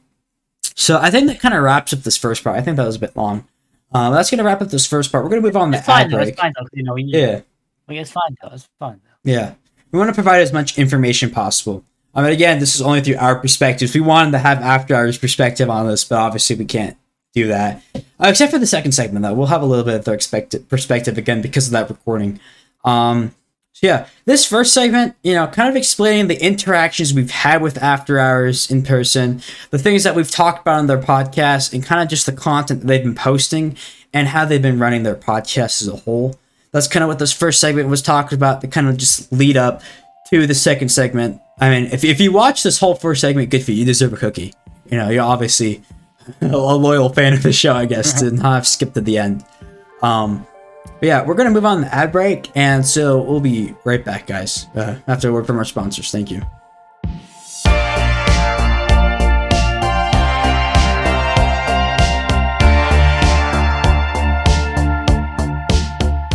so I think that kind of wraps up this first part. I think that was a bit long. Uh, that's gonna wrap up this first part. We're gonna move on It's to fine ad though. break. It's fine though. You know, we Yeah. like, it's fine though. It's fine though. Yeah. We want to provide as much information possible. I mean, again, this is only through our perspectives. We wanted to have after hours perspective on this, but obviously we can't do that. Uh, except for the second segment, though. We'll have a little bit of their perspective again because of that recording. Um, so yeah, this first segment, you know, kind of explaining the interactions we've had with After Hours in person, the things that we've talked about on their podcast, and kind of just the content that they've been posting and how they've been running their podcast as a whole. That's kind of what this first segment was talking about, the kind of just lead up to the second segment. I mean, if, if you watch this whole first segment, good for you. You deserve a cookie. You know, you're obviously [LAUGHS] a loyal fan of the show, I guess, to not have skipped to the end. Um, but yeah, we're gonna move on to the ad break, and so we'll be right back, guys. Uh, after a word from our sponsors, thank you.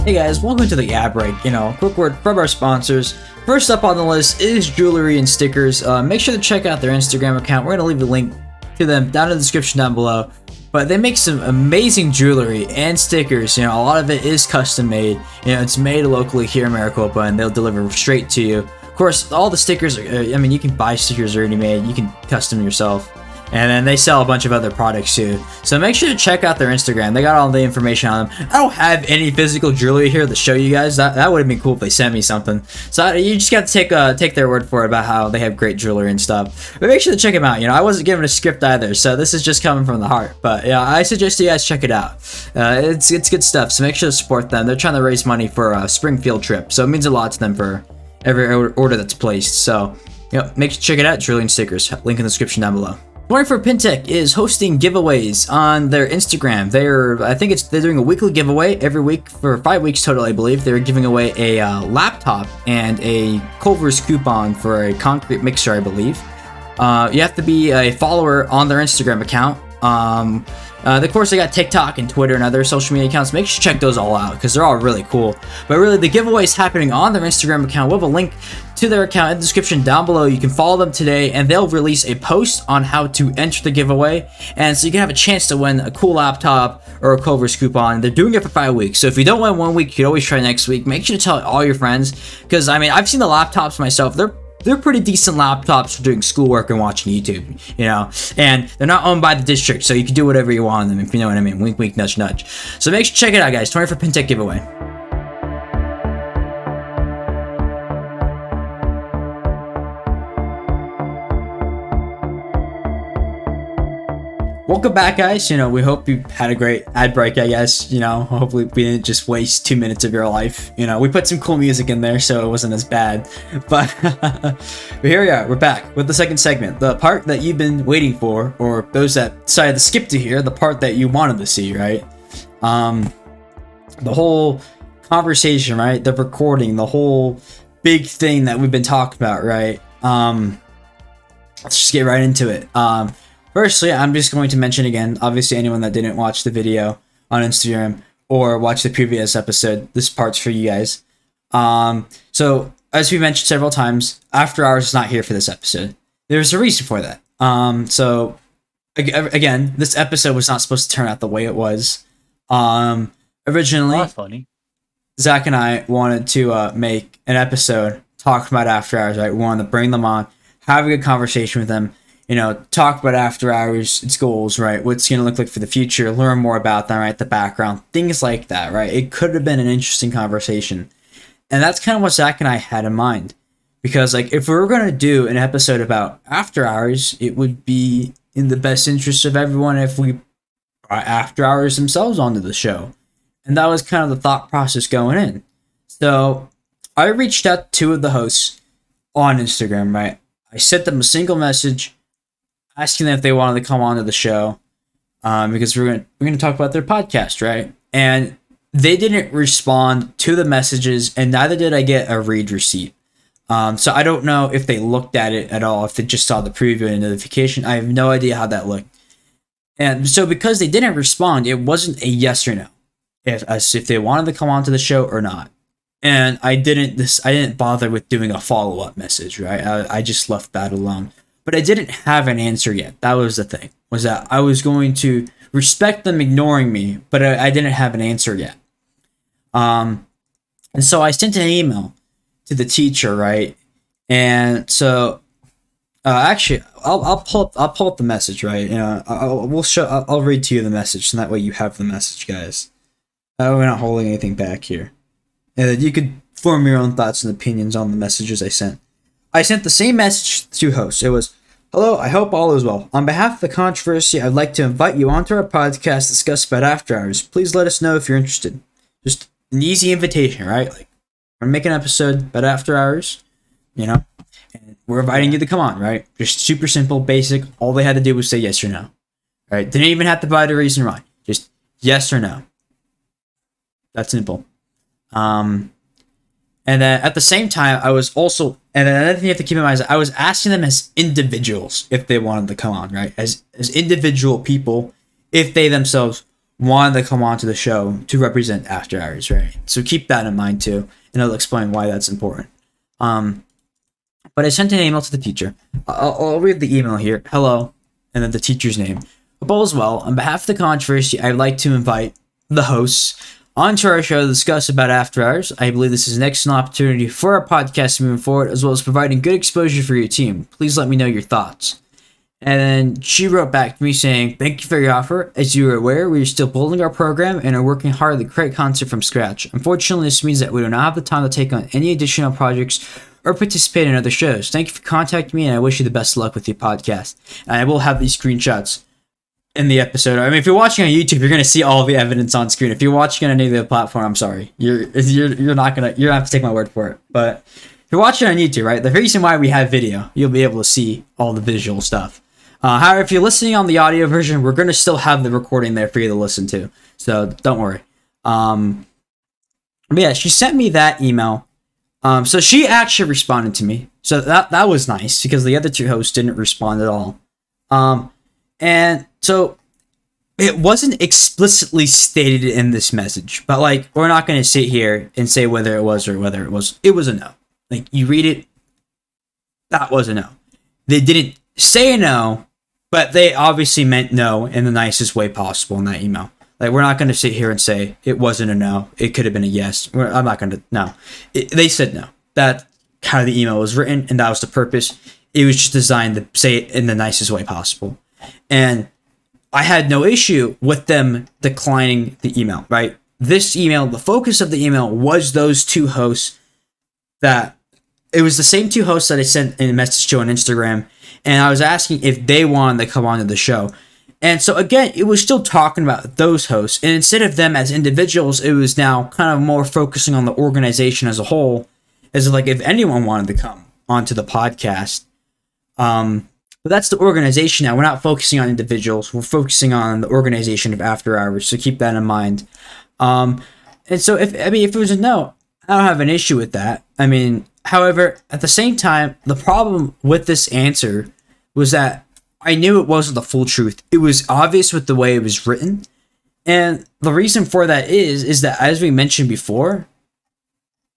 Hey guys, welcome to the ad break. You know, quick word from our sponsors. First up on the list is jewelry and stickers. Uh, make sure to check out their Instagram account. We're gonna leave a link to them down in the description down below. But they make some amazing jewelry and stickers. You know, a lot of it is custom made. You know, it's made locally here in Maricopa, and they'll deliver straight to you. Of course, all the stickers. Are, uh, I mean, you can buy stickers already made. You can custom yourself. And then they sell a bunch of other products too. So make sure to check out their Instagram. They got all the information on them. I don't have any physical jewelry here to show you guys. That, that would have been cool if they sent me something. So you just got to take uh, take their word for it about how they have great jewelry and stuff. But make sure to check them out. You know, I wasn't given a script either, so this is just coming from the heart. But yeah, I suggest you guys check it out. Uh, it's it's good stuff. So make sure to support them. They're trying to raise money for a Springfield trip, so it means a lot to them for every order that's placed. So, yep, make sure to check it out. And stickers. Link in the description down below. 24PinTech is hosting giveaways on their Instagram. They're, I think it's they're doing a weekly giveaway every week for five weeks total, I believe. They're giving away a uh, laptop and a Culver's coupon for a concrete mixer, I believe. Uh, you have to be a follower on their Instagram account. Um, uh, of course, they got TikTok and Twitter and other social media accounts. Make sure you check those all out because they're all really cool. But really, the giveaway is happening on their Instagram account. We'll have a link to their account in the description down below. You can follow them today, and they'll release a post on how to enter the giveaway. And so you can have a chance to win a cool laptop or a Culver's coupon. They're doing it for five weeks. So if you don't win one week, you can always try next week. Make sure to tell all your friends because I mean, I've seen the laptops myself. They're they're pretty decent laptops for doing schoolwork and watching YouTube, you know. And they're not owned by the district, so you can do whatever you want on them, if you know what I mean. Wink, wink, nudge, nudge. So make sure to check it out, guys. 24PinTech giveaway. Welcome back, guys. You know, we hope you had a great ad break, I guess. You know, hopefully we didn't just waste two minutes of your life. You know, we put some cool music in there, so it wasn't as bad. [LAUGHS] But, [LAUGHS] but here we are. We're back with the second segment. The part that you've been waiting for, or those that decided to skip to here, the part that you wanted to see, right? Um, the whole conversation, right? The recording, the whole big thing that we've been talking about, right? Um, let's just get right into it. Um, Firstly, I'm just going to mention again, obviously anyone that didn't watch the video on Instagram, or watch the previous episode, this part's for you guys. Um, so as we mentioned several times, After Hours is not here for this episode. There's a reason for that. Um, so again, this episode was not supposed to turn out the way it was. Um, originally, oh, that's funny. Zach and I wanted to uh, make an episode talking about After Hours. Right, we wanted to bring them on, have a good conversation with them. You know, talk about After Hours, its goals, right? What's going to look like for the future, learn more about them, right? The background, things like that, right? It could have been an interesting conversation. And that's kind of what Zach and I had in mind. Because, like, if we were going to do an episode about After Hours, it would be in the best interest of everyone if we brought After Hours themselves onto the show. And that was kind of the thought process going in. So I reached out to two of the hosts on Instagram, right? I sent them a single message asking them if they wanted to come onto the show um, because we're gonna we're gonna talk about their podcast, right? And they didn't respond to the messages, and neither did I get a read receipt. Um, so I don't know if they looked at it at all, if they just saw the preview and notification. I have no idea how that looked. And so because they didn't respond, it wasn't a yes or no, if as if they wanted to come onto the show or not. And I didn't this I didn't bother with doing a follow up message, right? I, I just left that alone. But I didn't have an answer yet. That was the thing. Was that I was going to respect them ignoring me, but I, I didn't have an answer yet. Um, and so I sent an email to the teacher, right? And so, uh, actually, I'll I'll pull up, I'll pull up the message, right? You know, I'll, we'll show I'll, I'll read to you the message, and that way you have the message, guys. Uh, we're not holding anything back here, and you could form your own thoughts and opinions on the messages I sent. I sent the same message to hosts. It was, "Hello, I hope all is well. On behalf of the controversy, I'd like to invite you onto our podcast to discuss about after hours. Please let us know if you're interested. Just an easy invitation, right? Like we're making an episode, but after hours, you know, and we're inviting you to come on, right? Just super simple, basic. All they had to do was say yes or no. Right? Didn't even have to provide a reason why. Just yes or no. That's simple. Um, and then at the same time, I was also, and another thing you have to keep in mind is I was asking them as individuals if they wanted to come on, right? As as individual people, if they themselves wanted to come on to the show to represent After Hours, right? So keep that in mind too and I'll explain why that's important. Um, but I sent an email to the teacher. I'll, I'll read the email here. Hello, and then the teacher's name. All is well. On behalf of the controversy, I'd like to invite the hosts onto our show to discuss about After Hours. I believe this is an excellent opportunity for our podcast moving forward, as well as providing good exposure for your team. Please let me know your thoughts. And she wrote back to me saying, Thank you for your offer. As you are aware, we are still building our program and are working hard to create content from scratch. Unfortunately, this means that we do not have the time to take on any additional projects or participate in other shows. Thank you for contacting me, and I wish you the best of luck with your podcast. And I will have these screenshots in the episode. I mean, if you're watching on YouTube, you're gonna see all the evidence on screen. If you're watching on any other platform, I'm sorry, you're you're you're not gonna you're gonna have to take my word for it. But if you're watching on YouTube, right, the reason why we have video, you'll be able to see all the visual stuff. Uh, however, if you're listening on the audio version, we're going to still have the recording there for you to listen to. So don't worry. Um, yeah, she sent me that email. Um, so she actually responded to me. So that that was nice because the other two hosts didn't respond at all. Um, and so it wasn't explicitly stated in this message, but like we're not going to sit here and say whether it was or whether it was. It was a no. Like you read it, that was a no. They didn't say no, but they obviously meant no in the nicest way possible in that email. Like we're not going to sit here and say it wasn't a no. It could have been a yes. We're, I'm not going to. No, it, they said no. That how the email was written, and that was the purpose. It was just designed to say it in the nicest way possible, and I had no issue with them declining the email. Right, this email, the focus of the email was those two hosts. That it was the same two hosts that I sent a message to on Instagram and I was asking if they wanted to come onto the show. And so again, it was still talking about those hosts, and instead of them as individuals, it was now kind of more focusing on the organization as a whole, as like if anyone wanted to come onto the podcast. Um, but that's the organization now. We're not focusing on individuals. We're focusing on the organization of After Hours. So keep that in mind. Um, and so if I mean if it was a no, I don't have an issue with that. I mean, However, at the same time, the problem with this answer was that I knew it wasn't the full truth. It was obvious with the way it was written, And the reason for that is is that as we mentioned before,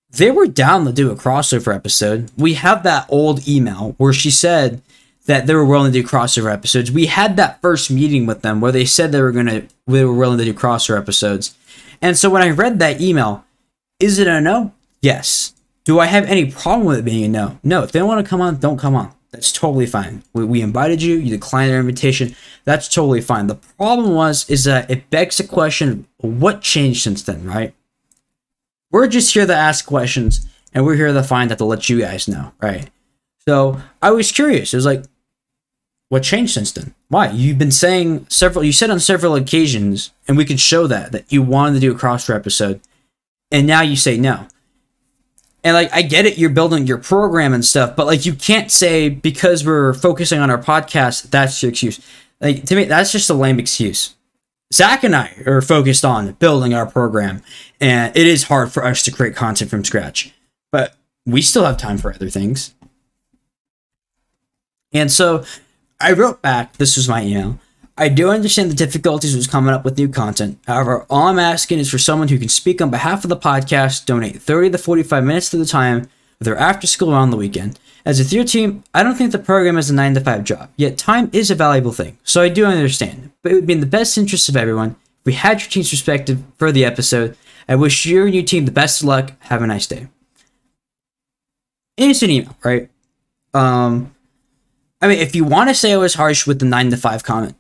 they were down to do a crossover episode. We have that old email where she said that they were willing to do crossover episodes. We had that first meeting with them where they said they were gonna they were willing to do crossover episodes. And so when I read that email, is it a no? Yes. Do I have any problem with it being a no? No. If they don't want to come on, don't come on. That's totally fine. We, we invited you, you declined our invitation. That's totally fine. The problem was is that it begs the question, what changed since then, right? We're just here to ask questions, and we're here to find out to let you guys know, right? So I was curious. It was like, what changed since then? Why? You've been saying several. You said on several occasions, and we could show that that you wanted to do a crossover episode, and now you say no. And like, I get it, you're building your program and stuff, but like, you can't say because we're focusing on our podcast, that's your excuse. Like, to me, that's just a lame excuse. Zach and I are focused on building our program, and it is hard for us to create content from scratch, but we still have time for other things. And so I wrote back, this was my email. I do understand the difficulties with coming up with new content. However, all I'm asking is for someone who can speak on behalf of the podcast, donate 30 to 45 minutes of the time, whether after school or on the weekend. As a third team, I don't think the program is a 9 to 5 job, yet time is a valuable thing, so I do understand. But it would be in the best interest of everyone if we had your team's perspective for the episode. I wish you and your team the best of luck. Have a nice day. Innocent email, right? Um, I mean, if you want to say I was harsh with the 9 to 5 comment,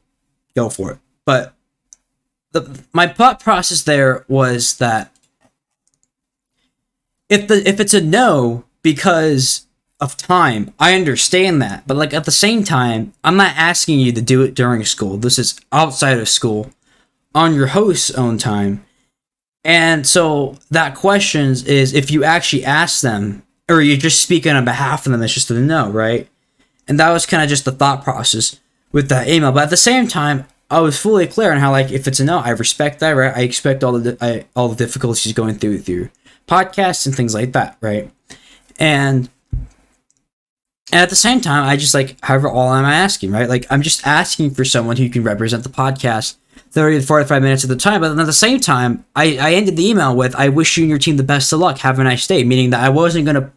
go for it. But the my thought process there was that if the if it's a no because of time, I understand that. But like at the same time, I'm not asking you to do it during school. This is outside of school on your host's own time. And so that questions is if you actually ask them or you're just speaking on behalf of them, it's just a no, right? And that was kind of just the thought process with that email. But at the same time, I was fully clear on how like if it's a no, I respect that, right? I expect all the I, all the difficulties going through through podcasts and things like that, right? And and at the same time, I just like, however, all I'm asking, right? Like, I'm just asking for someone who can represent the podcast 30 to 45 minutes at the time. But then at the same time, I, I ended the email with, I wish you and your team the best of luck. Have a nice day. Meaning that I wasn't going to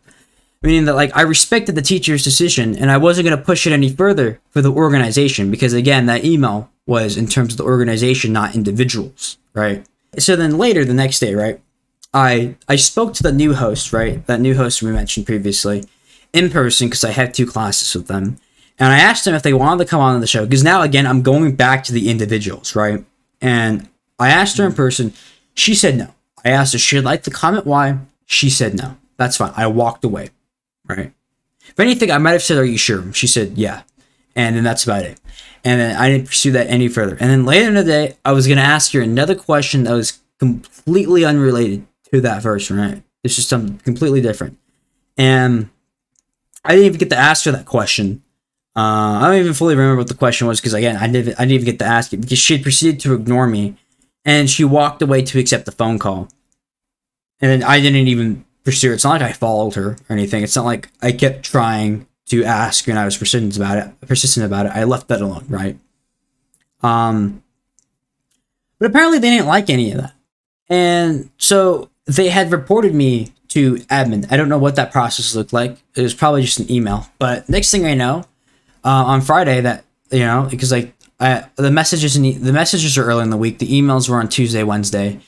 meaning that like I respected the teacher's decision and I wasn't going to push it any further for the organization because again that email was in terms of the organization not individuals right? So then later the next day right I I spoke to the new host right that new host we mentioned previously in person because I had two classes with them. And I asked them if they wanted to come on the show because now again I'm going back to the individuals right? And I asked her in person. She said no. I asked her she'd like to comment why? She said no. That's fine. I walked away right? If anything, I might have said, Are you sure? She said, Yeah. And then that's about it. And then I didn't pursue that any further. And then later in the day, I was going to ask her another question that was completely unrelated to that verse, right? It's just something completely different. And I didn't even get to ask her that question. Uh, I don't even fully remember what the question was because, again, I didn't, I didn't even get to ask it because she had proceeded to ignore me and she walked away to accept the phone call. And then I didn't even pursue it. It's not like I followed her or anything. It's not like I kept trying to ask and I was persistent about it. Persistent about it. I left that alone, right? Um, but apparently they didn't like any of that, and so they had reported me to admin. I don't know what that process looked like. It was probably just an email. But next thing I know, uh, on Friday, that you know, because like I, the messages the, the messages are early in the week. The emails were on Tuesday, Wednesday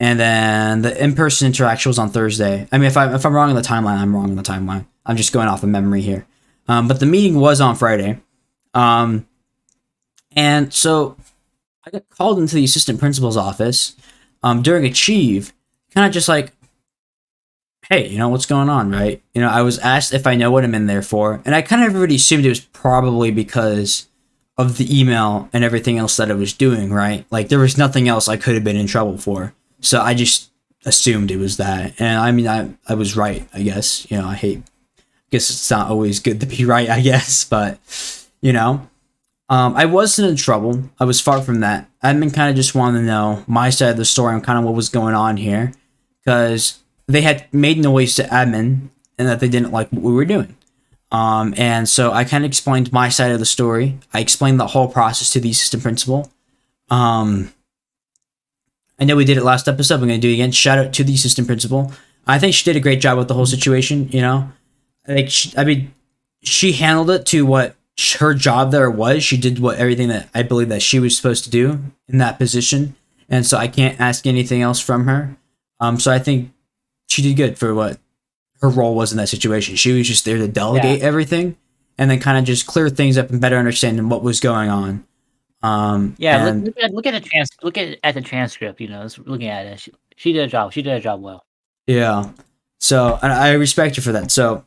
and then the in-person interaction was on Thursday. I mean, if I if I'm wrong on the timeline, I'm wrong on the timeline. I'm just going off of memory here. Um, but the meeting was on Friday, um, and so I got called into the assistant principal's office um, during Achieve, kind of just like, hey, you know what's going on, right? You know, I was asked if I know what I'm in there for, and I kind of already assumed it was probably because of the email and everything else that I was doing, right? Like there was nothing else I could have been in trouble for. So I just assumed it was that. And I mean, I, I was right, I guess. You know, I hate, I guess it's not always good to be [LAUGHS] right, I guess. But, you know, um, I wasn't in trouble. I was far from that. Admin kind of just wanted to know my side of the story and kind of what was going on here. Because they had made noise to admin and that they didn't like what we were doing. Um, and so I kind of explained my side of the story. I explained the whole process to the assistant principal. Um, I know we did it last episode. I'm going to do it again. Shout out to the assistant principal. I think she did a great job with the whole situation. You know, like she, I mean, she handled it to what her job there was. She did what everything that I believe that she was supposed to do in that position, and so I can't ask anything else from her. Um, so I think she did good for what her role was in that situation. She was just there to delegate yeah. everything and then kind of just clear things up and better understanding what was going on. Um, yeah, and, look, look, at look at the trans look at at the transcript. You know, looking at it, she, she did a job. She did a job well. Yeah. So and I respect her for that. So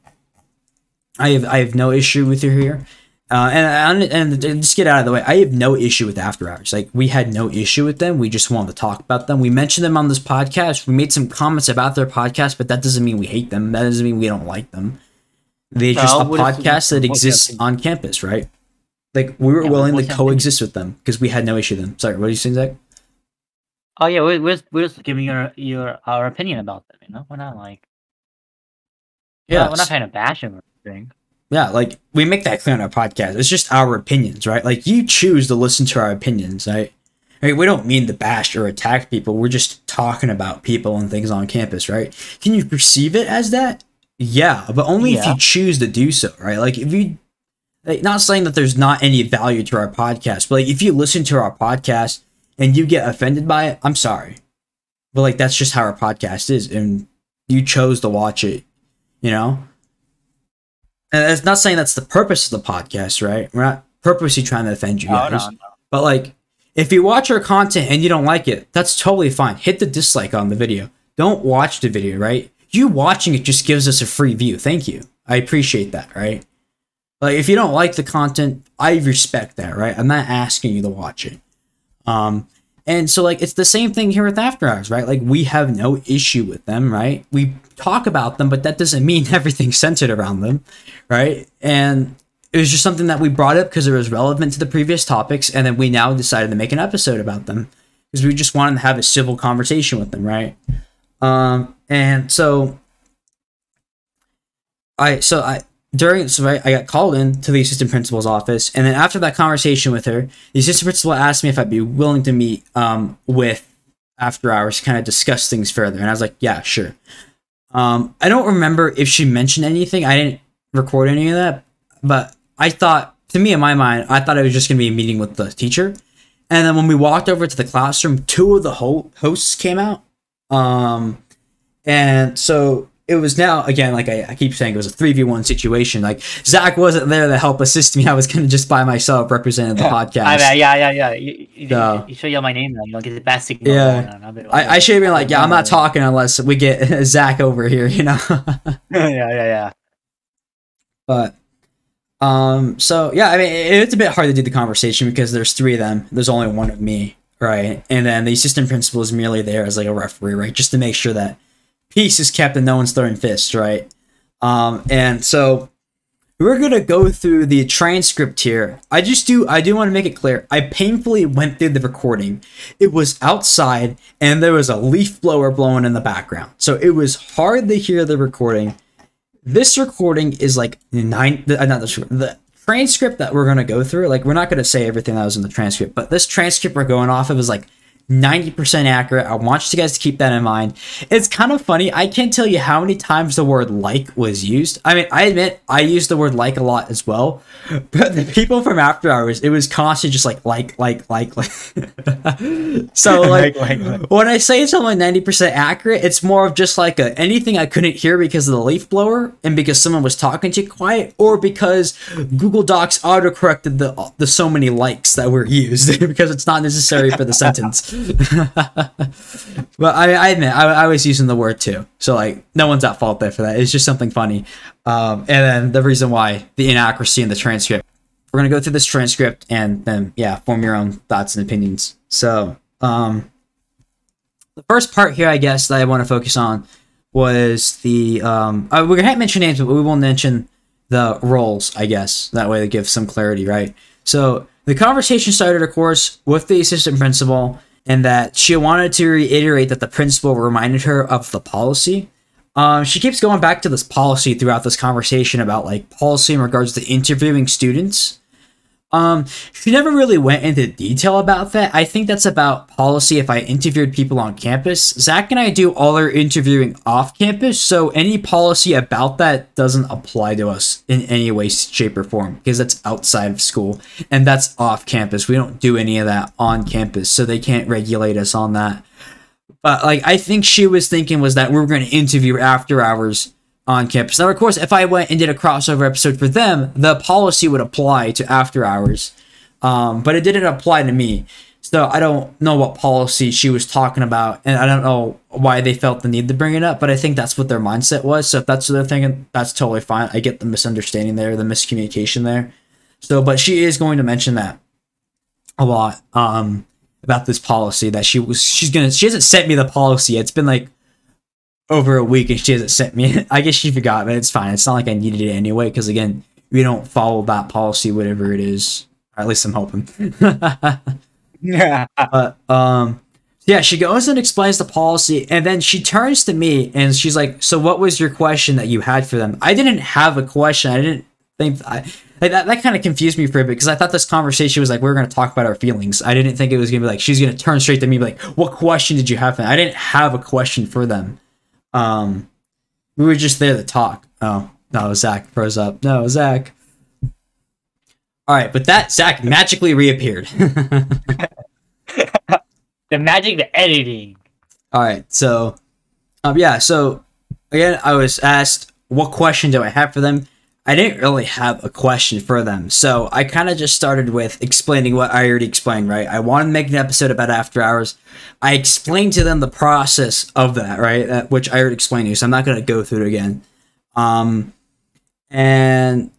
I have I have no issue with her here. Uh, and, and and just get out of the way. I have no issue with After Hours. Like we had no issue with them. We just wanted to talk about them. We mentioned them on this podcast. We made some comments about their podcast, but that doesn't mean we hate them. That doesn't mean we don't like them. They're just a podcast that exists on campus, right? Like we were yeah, willing to coexist with them because we had no issue with them. Sorry, what are you saying, Zach? Oh yeah, we're we're, we're just giving your your our opinion about them. You know, we're not like yeah, we're not trying to bash them or anything. Yeah, like we make that clear on our podcast. It's just our opinions, right? Like you choose to listen to our opinions, right? I mean, we don't mean to bash or attack people. We're just talking about people and things on campus, right? Can you perceive it as that? Yeah, but only yeah. if you choose to do so, right? Like if you like, not saying that there's not any value to our podcast, but like if you listen to our podcast and you get offended by it, I'm sorry. But like that's just how our podcast is and you chose to watch it, you know? and it's not saying that's the purpose of the podcast, right? We're not purposely trying to offend you guys. No, no, no. But like, if you watch our content and you don't like it, that's totally fine. Hit the dislike on the video. Don't watch the video, right? You watching it just gives us a free view. Thank you. I appreciate that, right? Like, if you don't like the content, I respect that, right? I'm not asking you to watch it. Um, and so like it's the same thing here with After Hours, right? Like we have no issue with them, right? We talk about them, but that doesn't mean [LAUGHS] everything's centered around them, right? And it was just something that we brought up because it was relevant to the previous topics, and then we now decided to make an episode about them because we just wanted to have a civil conversation with them, right? Um, and so I so I during so I, I got called in to the assistant principal's office, and then after that conversation with her, the assistant principal asked me if I'd be willing to meet um, with after hours, to kind of discuss things further, and I was like, yeah, sure. Um, I don't remember if she mentioned anything. I didn't record any of that, but I thought, to me in my mind, I thought it was just gonna be a meeting with the teacher. And then when we walked over to the classroom, two of the ho- hosts came out. Um, and so it was now again like I, I, keep saying it was a 3v1 situation. Like zach wasn't there to help assist me. I was kind of just by myself representing the podcast. I mean, yeah yeah yeah. You, you, so, you should yell my name now you don't get the best signal yeah. I, I should have been like yeah i'm not talking unless we get [LAUGHS] zach over here you know? [LAUGHS] Yeah yeah yeah. But um so yeah i mean it's a bit hard to do the conversation because there's three of them. There's only one of me right? And then the assistant principal is merely there as like a referee right? Just to make sure that peace is kept and no one's throwing fists, right? Um, and so we're gonna go through the transcript here. I just do I do want to make it clear. I painfully went through the recording. It was outside and there was a leaf blower blowing in the background. So it was hard to hear the recording. This recording is like nine uh, not the, the transcript that we're gonna go through. Like we're not gonna say everything that was in the transcript, but this transcript we're going off of is like 90% accurate. I want you guys to keep that in mind. It's kind of funny. I can't tell you how many times the word like was used. I mean, I admit I use the word like a lot as well, [LAUGHS] but the people from After Hours, it was constantly just like, like, like, like, like. [LAUGHS] so, [LAUGHS] like, like, like, when I say something like 90% accurate, it's more of just like a, anything I couldn't hear because of the leaf blower and because someone was talking too quiet or because Google Docs auto corrected the, the so many likes that were used because it's not necessary for the sentence. [LAUGHS] but I, I admit I, I, was using the word too, so like no one's at fault there for that. It's just something funny. Um, and then the reason why the inaccuracy in the transcript. We're gonna go through this transcript and then yeah, form your own thoughts and opinions. So um, the first part here, I guess that I want to focus on was the um, uh, we're gonna mention names, but we won't mention the roles. I guess that way to give some clarity, right? So the conversation started, of course, with the assistant principal and that she wanted to reiterate that the principal reminded her of the policy. Um, she keeps going back to this policy throughout this conversation about like policy in regards to interviewing students. Um, she never really went into detail about that. I think that's about policy if I interviewed people on campus. Zach and I do all our interviewing off campus, so any policy about that doesn't apply to us in any way, shape, or form because that's outside of school and that's off campus. We don't do any of that on campus, so they can't regulate us on that. But like I think she was thinking was that we were going to interview after hours on campus. Now, of course, if I went and did a crossover episode for them, the policy would apply to after hours, um, but it didn't apply to me. So I don't know what policy she was talking about, and I don't know why they felt the need to bring it up. But I think that's what their mindset was. So if that's what they're thinking, that's totally fine. I get the misunderstanding there, the miscommunication there. So, but she is going to mention that a lot um, about this policy that she was. She's gonna. She hasn't sent me the policy. It's been like over a week and she hasn't sent me. [LAUGHS] I guess she forgot, but it's fine. It's not like I needed it anyway because again, we don't follow that policy, whatever it is. Or at least I'm hoping. Yeah. [LAUGHS] but um, yeah, she goes and explains the policy, and then she turns to me and she's like, "So, what was your question that you had for them?" I didn't have a question. I didn't think I. Like that, that kind of confused me for a bit because I thought this conversation was like we are going to talk about our feelings. I didn't think it was going to be like she's going to turn straight to me be like, "What question did you have?" For them? I didn't have a question for them. Um, we were just there to talk. Oh no, Zach froze up. No, Zach. All right, but that Zach magically reappeared. [LAUGHS] the magic, the editing. All right, so, um, yeah, so again, I was asked what question do I have for them. I didn't really have a question for them, so I kind of just started with explaining what I already explained. Right, I wanted to make an episode about after hours. I explained to them the process of that, right, that, which I already explained to you, so I'm not going to go through it again. Um, and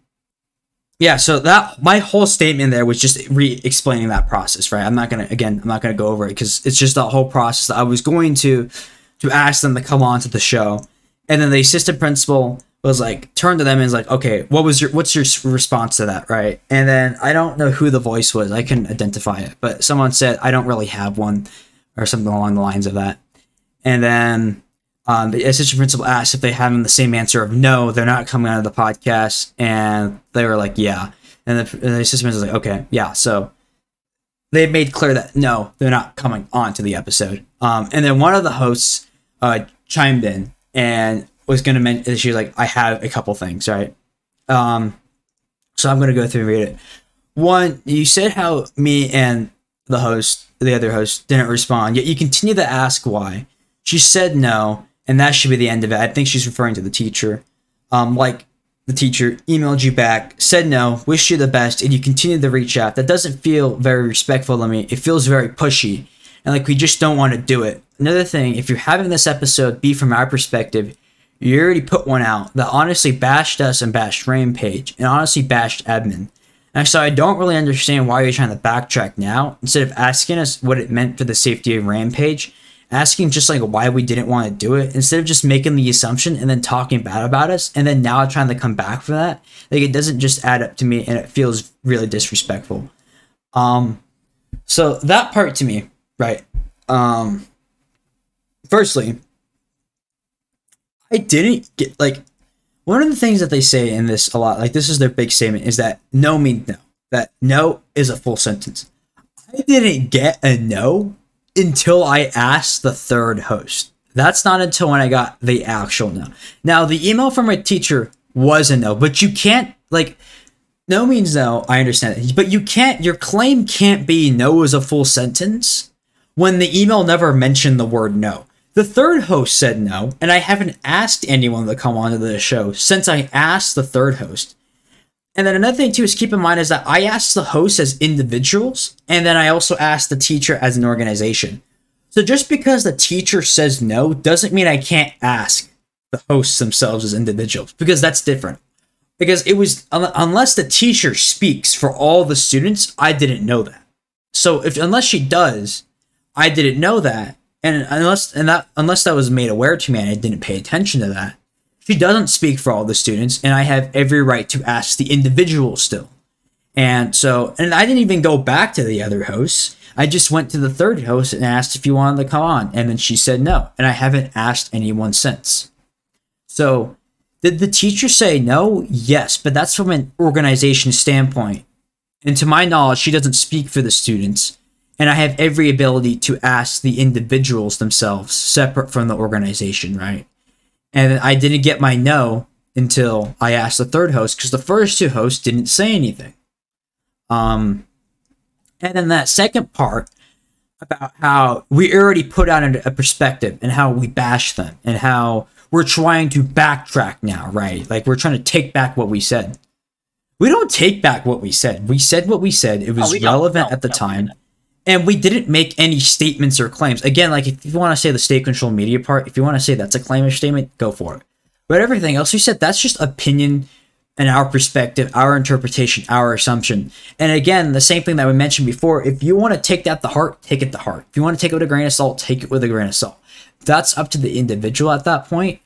yeah, so that my whole statement there was just re-explaining that process, right? I'm not gonna again, I'm not gonna go over it because it's just the whole process that I was going to to ask them to come on to the show, and then the assistant principal was like turned to them and was like, okay, what was your what's your response to that, right? And then I don't know who the voice was, I couldn't identify it, but someone said I don't really have one or something along the lines of that, and then um, the assistant principal asked if they had the same answer of no, they're not coming out of the podcast, and they were like, yeah. And the, and the assistant principal was like, okay, yeah. So they made clear that no, they're not coming on to the episode. Um, and then one of the hosts uh, chimed in and was going to mention, she was like, I have a couple things, right? Um, so I'm going to go through and read it. One, you said how me and the host, the other host, didn't respond, yet you continue to ask why. She said no, and that should be the end of it. I think she's referring to the teacher. Um, like the teacher emailed you back, said no, wished you the best, and you continue to reach out. That doesn't feel very respectful to me. It feels very pushy, and like we just don't want to do it. Another thing, if you're having this episode be from our perspective, you already put one out that honestly bashed us and bashed Rampage, and honestly bashed Edmund. And so I don't really understand why you're trying to backtrack now instead of asking us what it meant for the safety of Rampage asking just like why we didn't want to do it instead of just making the assumption and then talking bad about us and then now trying to come back for that. Like it doesn't just add up to me and it feels really disrespectful. Um so that part to me right? Um firstly i didn't get like one of the things that they say in this a lot like this is their big statement is that no means no that no is a full sentence i didn't get a no until I asked the third host. That's not until when I got the actual no. Now, the email from my teacher was a no, but you can't, like, no means no. I understand it. But you can't, your claim can't be no is a full sentence when the email never mentioned the word no. The third host said no, and I haven't asked anyone to come onto the show since I asked the third host. And then another thing too is keep in mind is that I asked the hosts as individuals, and then I also asked the teacher as an organization. So just because the teacher says no doesn't mean I can't ask the hosts themselves as individuals because that's different. Because it was unless the teacher speaks for all the students, I didn't know that. So if unless she does, I didn't know that, and unless and that unless that was made aware to me and I didn't pay attention to that, she doesn't speak for all the students, and I have every right to ask the individual still. And so, and I didn't even go back to the other hosts. I just went to the third host and asked if you wanted to come on, and then she said no, and I haven't asked anyone since. So, did the teacher say no? Yes, but that's from an organization standpoint. And to my knowledge, she doesn't speak for the students. And I have every ability to ask the individuals themselves, separate from the organization, right? And I didn't get my no until I asked the third host because the first two hosts didn't say anything. Um, and then that second part about how we already put out a perspective and how we bash them and how we're trying to backtrack now, right? Like we're trying to take back what we said. We don't take back what we said. We said what we said. It was Oh, relevant No, at the no, time. don't. And we didn't make any statements or claims. Again, like if you want to say the state control media part, if you want to say that's a claim or statement, go for it. But everything else we said, that's just opinion and our perspective, our interpretation, our assumption. And again, the same thing that we mentioned before, if you want to take that to heart, take it to heart. If you want to take it with a grain of salt, take it with a grain of salt. That's up to the individual at that point.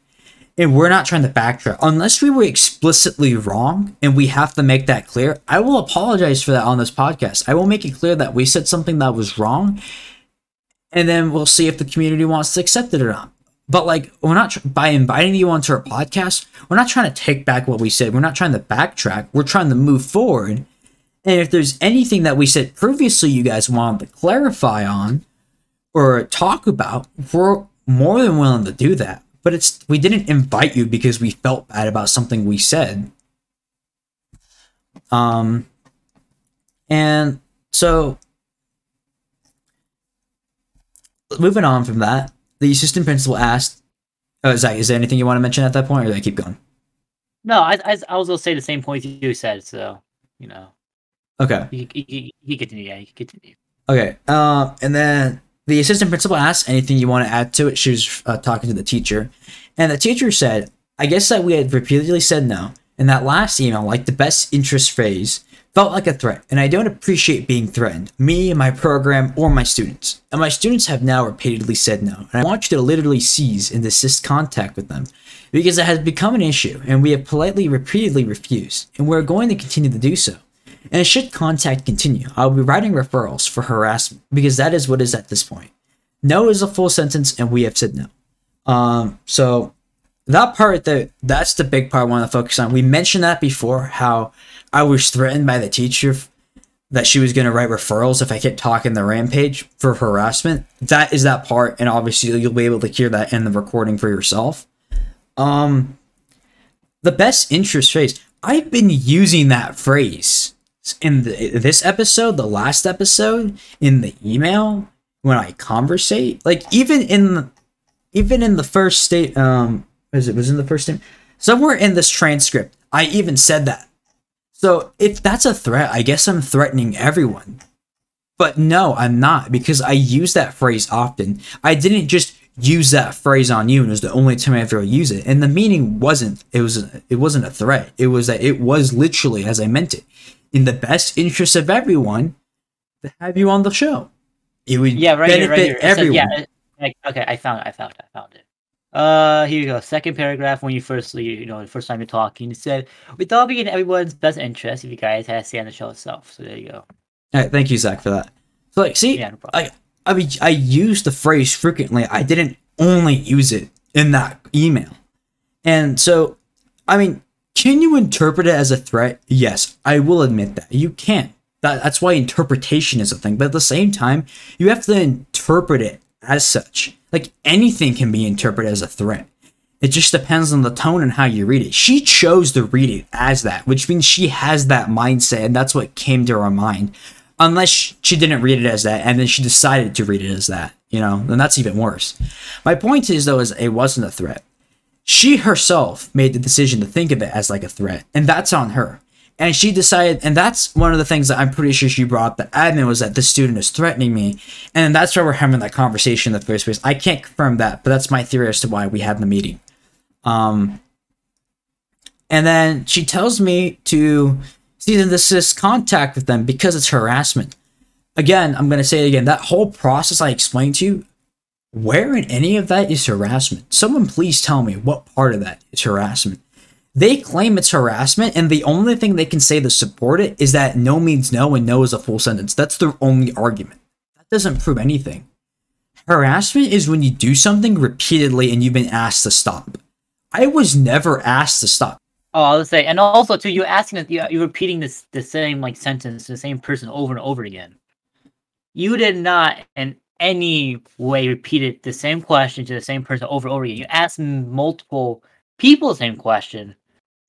And we're not trying to backtrack. Unless we were explicitly wrong and we have to make that clear, I will apologize for that on this podcast. I will make it clear that we said something that was wrong and then we'll see if the community wants to accept it or not. But like, we're not by inviting you onto our podcast, we're not trying to take back what we said. We're not trying to backtrack. We're trying to move forward. And if there's anything that we said previously, you guys wanted to clarify on or talk about, we're more than willing to do that. But it's we didn't invite you because we felt bad about something we said. Um, and so moving on from that, the assistant principal asked, "Oh, Zach, is there anything you want to mention at that point, or do I keep going?" No, I, I, I was gonna say the same point you said. So you know, Okay. you, you, you, you continue. Yeah, you can continue. Okay. Um, and then the assistant principal asked anything you want to add to it. She was uh, talking to the teacher, and the teacher said, "I guess that we had repeatedly said no, and that last email, like the best interest phrase, felt like a threat, and I don't appreciate being threatened, me, my program, or my students. And my students have now repeatedly said no, and I want you to literally cease and desist contact with them." Because it has become an issue, and we have politely, repeatedly refused, and we're going to continue to do so. And should contact continue, I'll be writing referrals for harassment because that is what is at this point. No is a full sentence, and we have said no. Um, so that part that that's the big part I want to focus on. We mentioned that before, how I was threatened by the teacher that she was going to write referrals if I kept talking the rampage for harassment. That is that part, and obviously you'll be able to hear that in the recording for yourself. Um, the best interest phrase. I've been using that phrase in the, this episode, the last episode, in the email when I conversate. Like even in the, even in the first state, um, was it was in the first state somewhere in this transcript, I even said that. So if that's a threat, I guess I'm threatening everyone. But no, I'm not because I use that phrase often. I didn't just use that phrase on you and it was the only time I ever use it. And the meaning wasn't it was it wasn't a threat. It was that it was literally as I meant it. In the best interest of everyone to have you on the show. It would Yeah, right here, right here. Says- yeah, like, okay, I found it. I found it. I found it. Uh, here you go. Second paragraph. When you first, you know, the first time you're talking, it said, "With all being in everyone's best interest, if you guys had to say on the show itself." So there you go. All right, thank you, Zach, for that. So, like, see, Yeah, no. I, I mean, I used the phrase frequently. I didn't only use it in that email, and so, I mean, can you interpret it as a threat? Yes, I will admit that you can. That, that's why interpretation is a thing. But at the same time, you have to interpret it as such. Like anything can be interpreted as a threat. It just depends on the tone and how you read it. She chose to read it as that, which means she has that mindset, and that's what came to her mind. Unless she didn't read it as that, and then she decided to read it as that, you know, then that's even worse. My point is, though, is it wasn't a threat. She herself made the decision to think of it as like a threat, and that's on her. And she decided, and that's one of the things that I'm pretty sure she brought up the admin was that the student is threatening me. And that's why we're having that conversation in the first place. I can't confirm that, but that's my theory as to why we had the meeting. Um, and then she tells me to cease and desist contact with them because it's harassment. Again, I'm going to say it again. That whole process I explained to you, where in any of that is harassment? Someone please tell me what part of that is harassment. They claim it's harassment, and the only thing they can say to support it is that no means no and no is a full sentence. That's their only argument. That doesn't prove anything. Harassment is when you do something repeatedly and you've been asked to stop. I was never asked to stop. Oh, I was say, and also too, you're asking you're repeating this the same like sentence to the same person over and over again. You did not in any way repeated the same question to the same person over and over again. You asked multiple people the same question,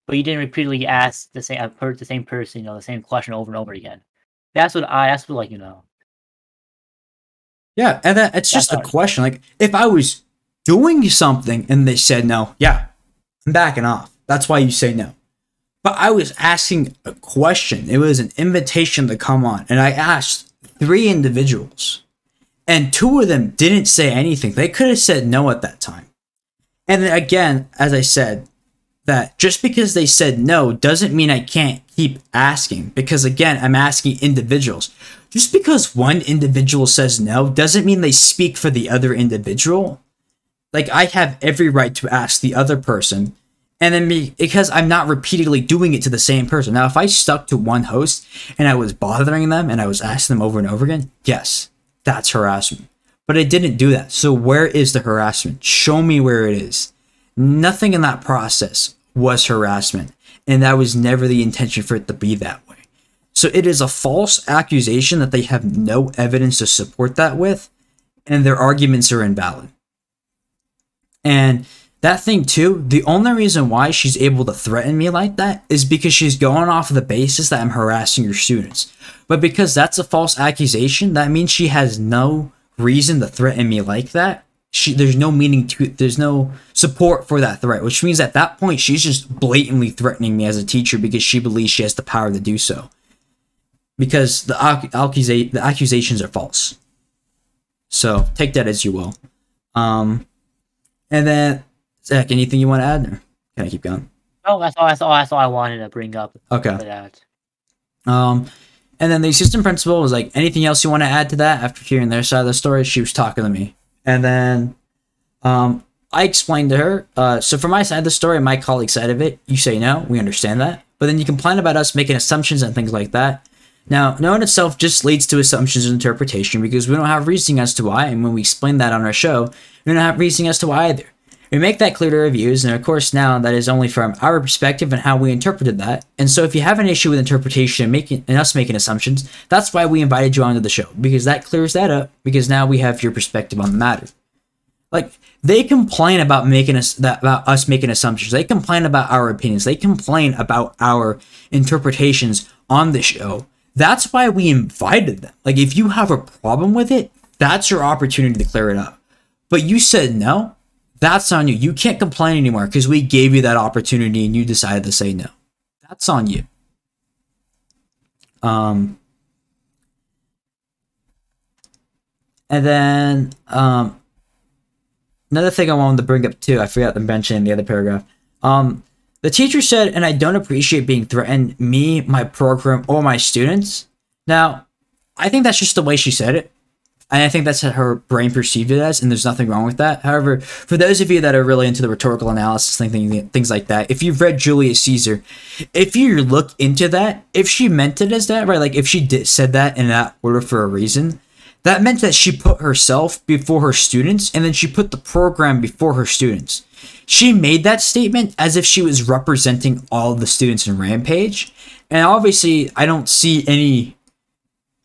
but you didn't repeatedly ask the same uh, I've heard the same person, you know, the same question over and over again. That's what I that's what like, you know. Yeah, and that it's just a question. Like if I was doing something and they said no, yeah, I'm backing off. That's why you say no. But I was asking a question. It was an invitation to come on, and I asked three individuals, and two of them didn't say anything. They could have said no at that time. And then again, as I said, that just because they said no doesn't mean I can't keep asking because again, I'm asking individuals. Just because one individual says no doesn't mean they speak for the other individual. Like I have every right to ask the other person and then me because I'm not repeatedly doing it to the same person. Now, if I stuck to one host and I was bothering them and I was asking them over and over again, yes, that's harassment. But I didn't do that. So where is the harassment? Show me where it is. Nothing in that process was harassment, and that was never the intention for it to be that way. So it is a false accusation that they have no evidence to support that with, and their arguments are invalid. And that thing too, the only reason why she's able to threaten me like that is because she's going off of the basis that I'm harassing your students. But because that's a false accusation, that means she has no reason to threaten me like that. She there's no meaning to there's no support for that threat, which means at that point she's just blatantly threatening me as a teacher because she believes she has the power to do so. Because the accusa- the accusations are false. So take that as you will. Um, and then Zach, anything you want to add? Or can I keep going? Oh, that's all. That's all. That's all I wanted to bring up. Okay. that. Um, and then the assistant principal was like, "Anything else you want to add to that?" After hearing their side of the story, she was talking to me, and then, um, I explained to her. Uh, so for my side of the story, my colleague side of it, you say no, we understand that, but then you complain about us making assumptions and things like that. Now, no in itself just leads to assumptions and interpretation because we don't have reasoning as to why, and when we explain that on our show, we don't have reasoning as to why either. We make that clear to our reviews, and of course, now that is only from our perspective and how we interpreted that. And so, if you have an issue with interpretation and making and us making assumptions, that's why we invited you onto the show because that clears that up. Because now we have your perspective on the matter. Like they complain about making us that about us making assumptions. They complain about our opinions. They complain about our interpretations on the show. That's why we invited them. Like if you have a problem with it, that's your opportunity to clear it up. But you said no that's on you. You can't complain anymore because we gave you that opportunity and you decided to say no. That's on you. Um, and then um, another thing I wanted to bring up too, I forgot to mention in the other paragraph. Um, the teacher said, and I don't appreciate being threatened, me, my program, or my students. Now, I think that's just the way she said it. And I think that's how her brain perceived it as, and there's nothing wrong with that. However, for those of you that are really into the rhetorical analysis, things, things like that, if you've read Julius Caesar, if you look into that, if she meant it as that, right, like if she did, said that in that order for a reason, that meant that she put herself before her students, and then she put the program before her students. She made that statement as if she was representing all the students in Rampage, and obviously, I don't see any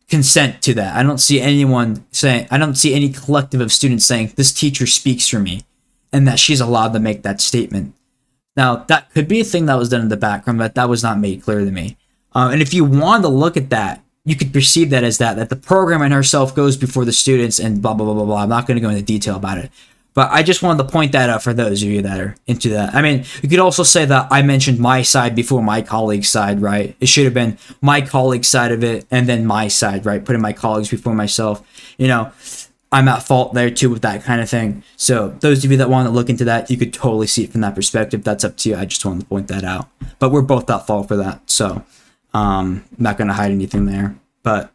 consent to that. I don't see anyone saying, I don't see any collective of students saying, this teacher speaks for me, and that she's allowed to make that statement. Now, that could be a thing that was done in the background, but that was not made clear to me. Um, and if you wanted to look at that, you could perceive that as that, that the program and herself goes before the students and blah, blah, blah, blah, blah. I'm not going to go into detail about it. But I just wanted to point that out for those of you that are into that. I mean, you could also say that I mentioned my side before my colleague's side, right? It should have been my colleague's side of it and then my side, right? Putting my colleagues before myself. You know, I'm at fault there too with that kind of thing. So those of you that want to look into that, you could totally see it from that perspective. That's up to you. I just wanted to point that out. But we're both at fault for that. So um, I'm not going to hide anything there. But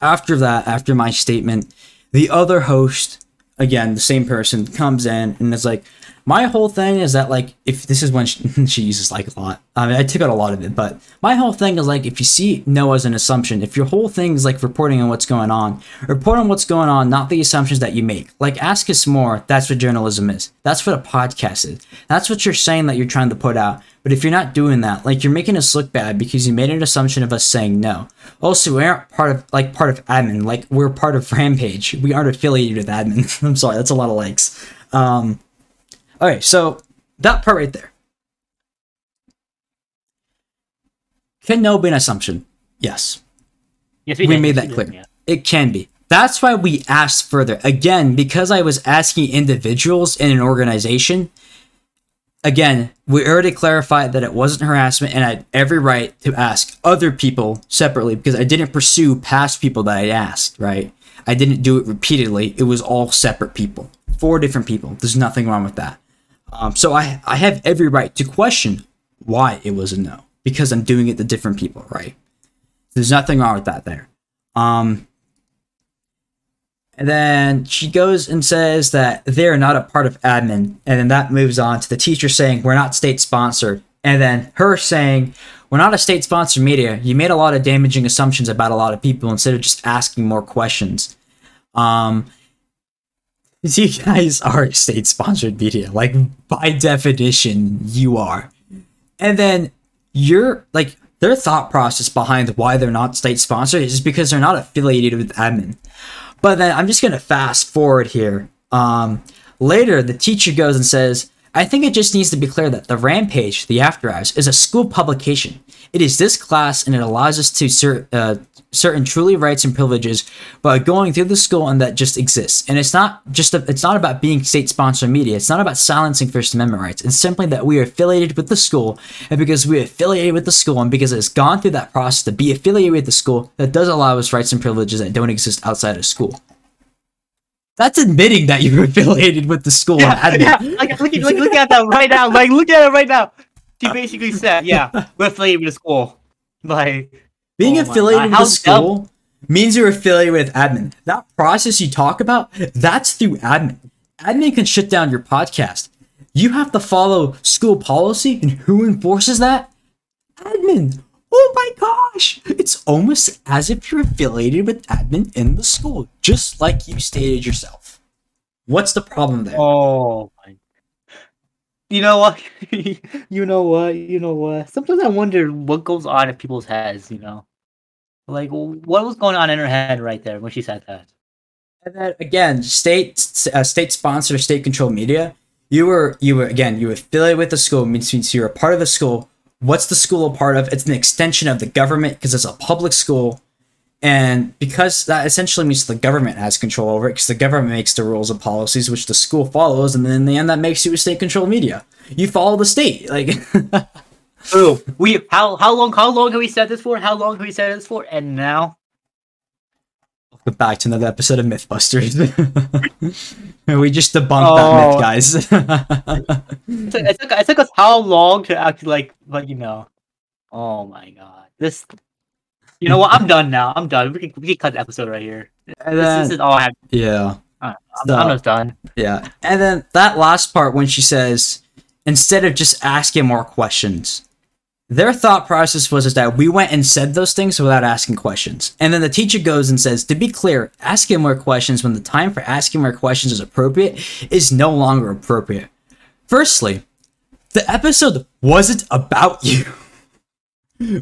after that, after my statement, the other host again, the same person comes in and is like, my whole thing is that like if this is when she, [LAUGHS] she uses like a lot. I mean, I took out a lot of it, but my whole thing is like if you see no as an assumption, if your whole thing is like reporting on what's going on, report on what's going on, not the assumptions that you make. Like ask us more. That's what journalism is. That's what a podcast is. That's what you're saying that you're trying to put out. But if you're not doing that, like you're making us look bad because you made an assumption of us saying no. Also, we aren't part of like part of admin. Like we're part of Rampage. We aren't affiliated with admin. [LAUGHS] I'm sorry, that's a lot of likes. Um, okay, so that part right there. Can no be an assumption? Yes. Yes, We did. made that we clear. did, yeah. It can be. That's why we asked further. Again, because I was asking individuals in an organization. Again, we already clarified that it wasn't harassment and I had every right to ask other people separately because I didn't pursue past people that I asked, right? I didn't do it repeatedly. It was all separate people, four different people. There's nothing wrong with that. Um, so I, I have every right to question why it was a no because I'm doing it to different people, right? There's nothing wrong with that there. Um, and then she goes and says that they're not a part of admin. And then that moves on to the teacher saying, We're not state sponsored. And then her saying, We're not a state sponsored media. You made a lot of damaging assumptions about a lot of people instead of just asking more questions. Um, you guys are state sponsored media. Like, by definition, you are. And then you're like, their thought process behind why they're not state sponsored is because they're not affiliated with admin. But then I'm just gonna fast forward here. Um, later, the teacher goes and says, "I think it just needs to be clear that the Rampage, the After Hours, is a school publication. It is this class, and it allows us to cer- uh, certain truly rights and privileges by going through the school, and that just exists. And it's not just a, it's not about being state-sponsored media. It's not about silencing First Amendment rights. It's simply that we are affiliated with the school, and because we are affiliated with the school, and because it's gone through that process to be affiliated with the school, that does allow us rights and privileges that don't exist outside of school." That's admitting that you're [LAUGHS] affiliated with the school. Yeah, yeah. Like, look, look, look at that right now. Like, look at it right now. She basically said, "Yeah, we're affiliated with the school." Like, Being Oh affiliated with the school means you're affiliated with admin. That process you talk about, that's through admin. Admin can shut down your podcast. You have to follow school policy, and who enforces that? Admin. Oh my gosh! It's almost as if you're affiliated with admin in the school, just like you stated yourself. What's the problem there? oh my. You know what? [LAUGHS] you know what? You know what? Sometimes I wonder what goes on in people's heads. You know, like what was going on in her head right there when she said that. And then again, state uh, state sponsor, state controlled media. You were you were again you were affiliated with the school means means you're a part of the school. What's the school a part of? It's an extension of the government because it's a public school, and because that essentially means the government has control over it because the government makes the rules and policies which the school follows, and then in the end that makes you a state controlled media. You follow the state, like [LAUGHS] Ooh, [LAUGHS] we how how long how long have we said this for? How long have we said this for? And now back to another episode of MythBusters. [LAUGHS] we just debunked Oh. that myth, oh. guys. it took, it, took, us how long to actually like like you know? Oh my god, this. You know what? I'm done now. I'm done. We can we can cut the episode right here. and This, then, this is all I have. yeah. I'm, So- I'm just done. Yeah. And then that last part when she says, instead of just asking more questions, their thought process was is that we went and said those things without asking questions. And then the teacher goes and says, to be clear, asking more questions when the time for asking more questions is appropriate is no longer appropriate. Firstly, the episode wasn't about [LAUGHS] you.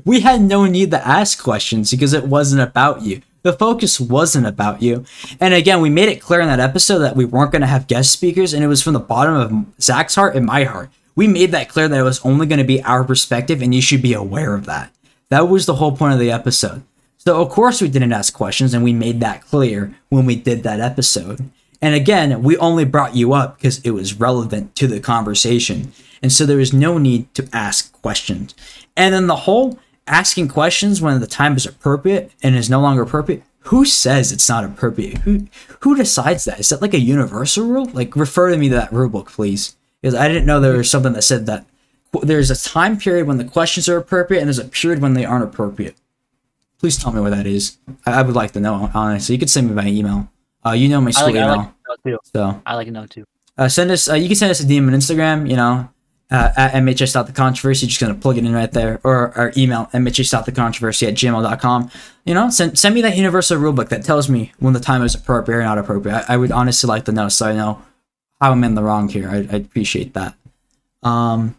We had no need to ask questions because it wasn't about you. The focus wasn't about you. And again, we made it clear in that episode that we weren't going to have guest speakers, and it was from the bottom of Zach's heart and my heart. We made that clear that it was only going to be our perspective, and you should be aware of that. That was the whole point of the episode. So, of course, we didn't ask questions, and we made that clear when we did that episode. And again, we only brought you up because it was relevant to the conversation. And so there was no need to ask questions. And then the whole asking questions when the time is appropriate and is no longer appropriate. Who says it's not appropriate? Who who decides that? Is that like a universal rule? Like refer to me to that rule book, please. Because I didn't know there was something that said that there's a time period when the questions are appropriate and there's a period when they aren't appropriate. Please tell me where that is. I, I would like to know, honestly. You could send me by email. Uh, you know my I school like, I email. like to know too. so I like to know too. uh, send us. Uh, you can send us a DM on Instagram. You know, uh, at mhs.thecontroversy. Just gonna plug it in right there, or our email mhs.thecontroversy at gmail.com. You know, send send me that universal rulebook that tells me when the time is appropriate or not appropriate. I, I would honestly like to know so I know how I'm in the wrong here. I, I appreciate that. Um,